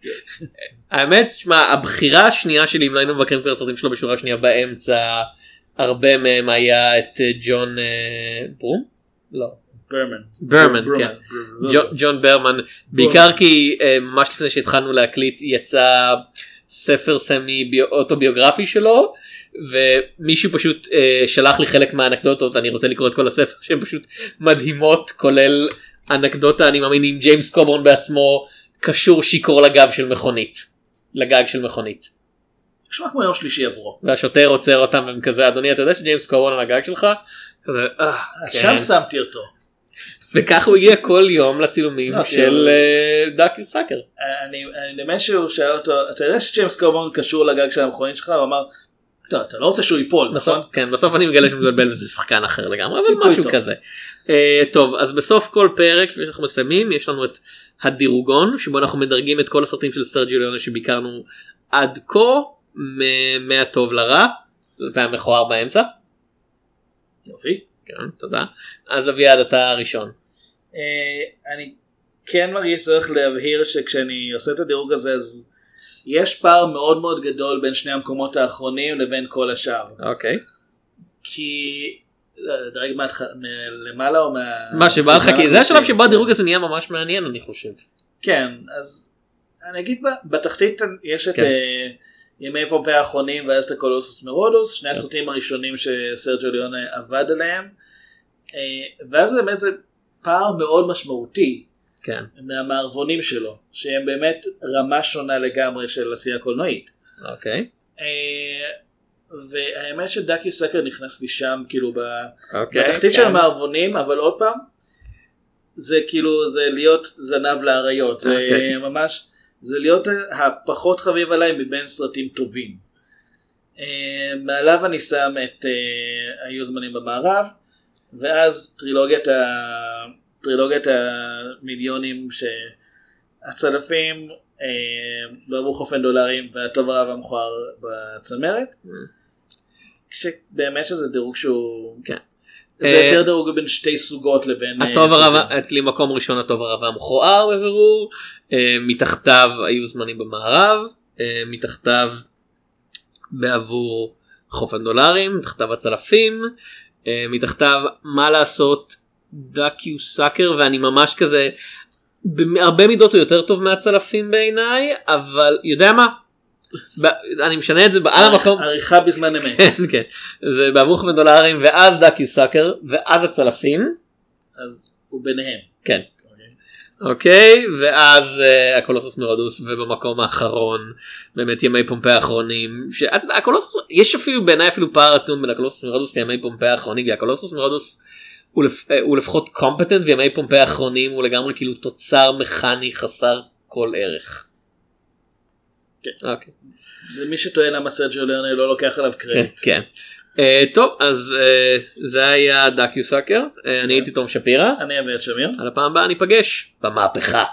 האמת שמע הבחירה השנייה שלי אם לא היינו מבקרים כל הסרטים שלו בשורה שנייה באמצע הרבה מהם היה את אה, ג'ון אה, ברום? לא. בורמן. בורמן, בורמן, כן. בורמן. ג'ו- ג'ון בורמן בעיקר כי אה, ממש לפני שהתחלנו להקליט יצא ספר סמי ביו- אוטוביוגרפי שלו ומישהו פשוט אה, שלח לי חלק מהאנקדוטות אני רוצה לקרוא את כל הספר שהן פשוט מדהימות כולל אנקדוטה אני מאמין עם ג'יימס קובורן בעצמו קשור שיכור לגב של מכונית לגג של מכונית נשמע כמו יום שלישי עבורו. והשוטר עוצר אותם והם כזה אדוני אתה יודע שג'יימס קובורן על הגג שלך? כזה, "אה, כן." שם שמתי אותו. וככה הוא הגיע כל יום לצילומים לא, של אה, דאקיו סאקר. אני נדמה שהוא שאל אותו אתה יודע שג'יימס קורבון קשור לגג של המכונית שלך הוא אמר. "טוב, אתה לא רוצה שהוא ייפול נכון? כן, בסוף אני מגלה שהוא מתבלבל וזה שחקן אחר לגמרי, אבל משהו. כזה. טוב, אז בסוף כל פרק, לפני שאנחנו מסיימים, יש לנו את הדירוגון, שבו אנחנו מדרגים את כל הסרטים של סרג'יו ליונה שביקרנו עד כה, מהטוב לרע, והמכוער באמצע. יופי. כן, תודה. אז אביעד אתה הראשון. אה, אני כן מרגיש צורך להבהיר שכשאני עושה את הדירוג הזה אז יש פער מאוד מאוד גדול בין שני המקומות האחרונים לבין כל השאר. אוקיי. כי לא, לדרג מהתח- מלמעלה או מה... מה שבא לך, כי זה השלב. שבו הדירוג הזה נהיה ממש מעניין אני חושב. כן, אז אני אגיד בתחתית יש את כן. אה, ימי פומפי האחרונים ואז את הקולוסוס מרודוס, שני כן. הסרטים הראשונים שסרג'ו ליונה עבד עליהם, אה, ואז באמת זה פער מאוד משמעותי כן. מהמערבונים שלו, שהם באמת רמה שונה לגמרי של עשייה קולנועית. אוקיי. אה, והאמת שדקי סקר נכנס לי שם כאילו ב... אוקיי. בתחתית של כן. המערבונים אבל עוד פעם זה כאילו זה להיות זנב לאריות זה אוקיי. ממש זה להיות הפחות חביב עליי מבין סרטים טובים. אה, מעליו אני שם את אה, היו זמנים במערב ואז טרילוגיית ה... טרילוגיית המיליונים שהצלפים אה, בעבור חופן דולרים והטוב הרב המכוער בצמרת. Mm. כשבאמת שזה דירוג שהוא כן. זה אה, יותר דירוג בין שתי סוגות לבין אה, הטוב הרב. אצלי מקום ראשון הטוב הרב המכוער בבירור, אה, מתחתיו היו זמנים במערב, מתחתיו בעבור חופן דולרים, מתחתיו הצלפים, מתחתיו מה לעשות דקיו סאקר ואני ממש כזה, בהרבה מידות הוא יותר טוב מהצלפים בעיניי, אבל יודע מה? אני משנה את זה על המקום. עריכה בזמן אמת. כן, כן. זה בעבור חופן דולרים ואז Duck, You Sucker ואז הצלפים. אז הוא ביניהם. כן. אוקיי. אוקיי ואז אה, הקולוסוס מרודוס ובמקום האחרון באמת ימי פומפי האחרונים שאת יודע, הקולוסוס יש אפילו בעיניי אפילו פער עצום בין הקולוסוס מרודוס לימי פומפי האחרונים כי הקולוסוס מרודוס הוא. אה, הוא לפחות competent וימי פומפי האחרונים הוא לגמרי כאילו תוצר מכני חסר כל ערך. כן. אוקיי. ומי שטוען למה סרג'יו ליונה לא לוקח עליו כן, קרדיט. כן. Uh, טוב אז uh, זה היה דקיו סאקר uh, אני הייתי תום שפירא אני את שמיר. על הפעם הבאה ניפגש במהפכה.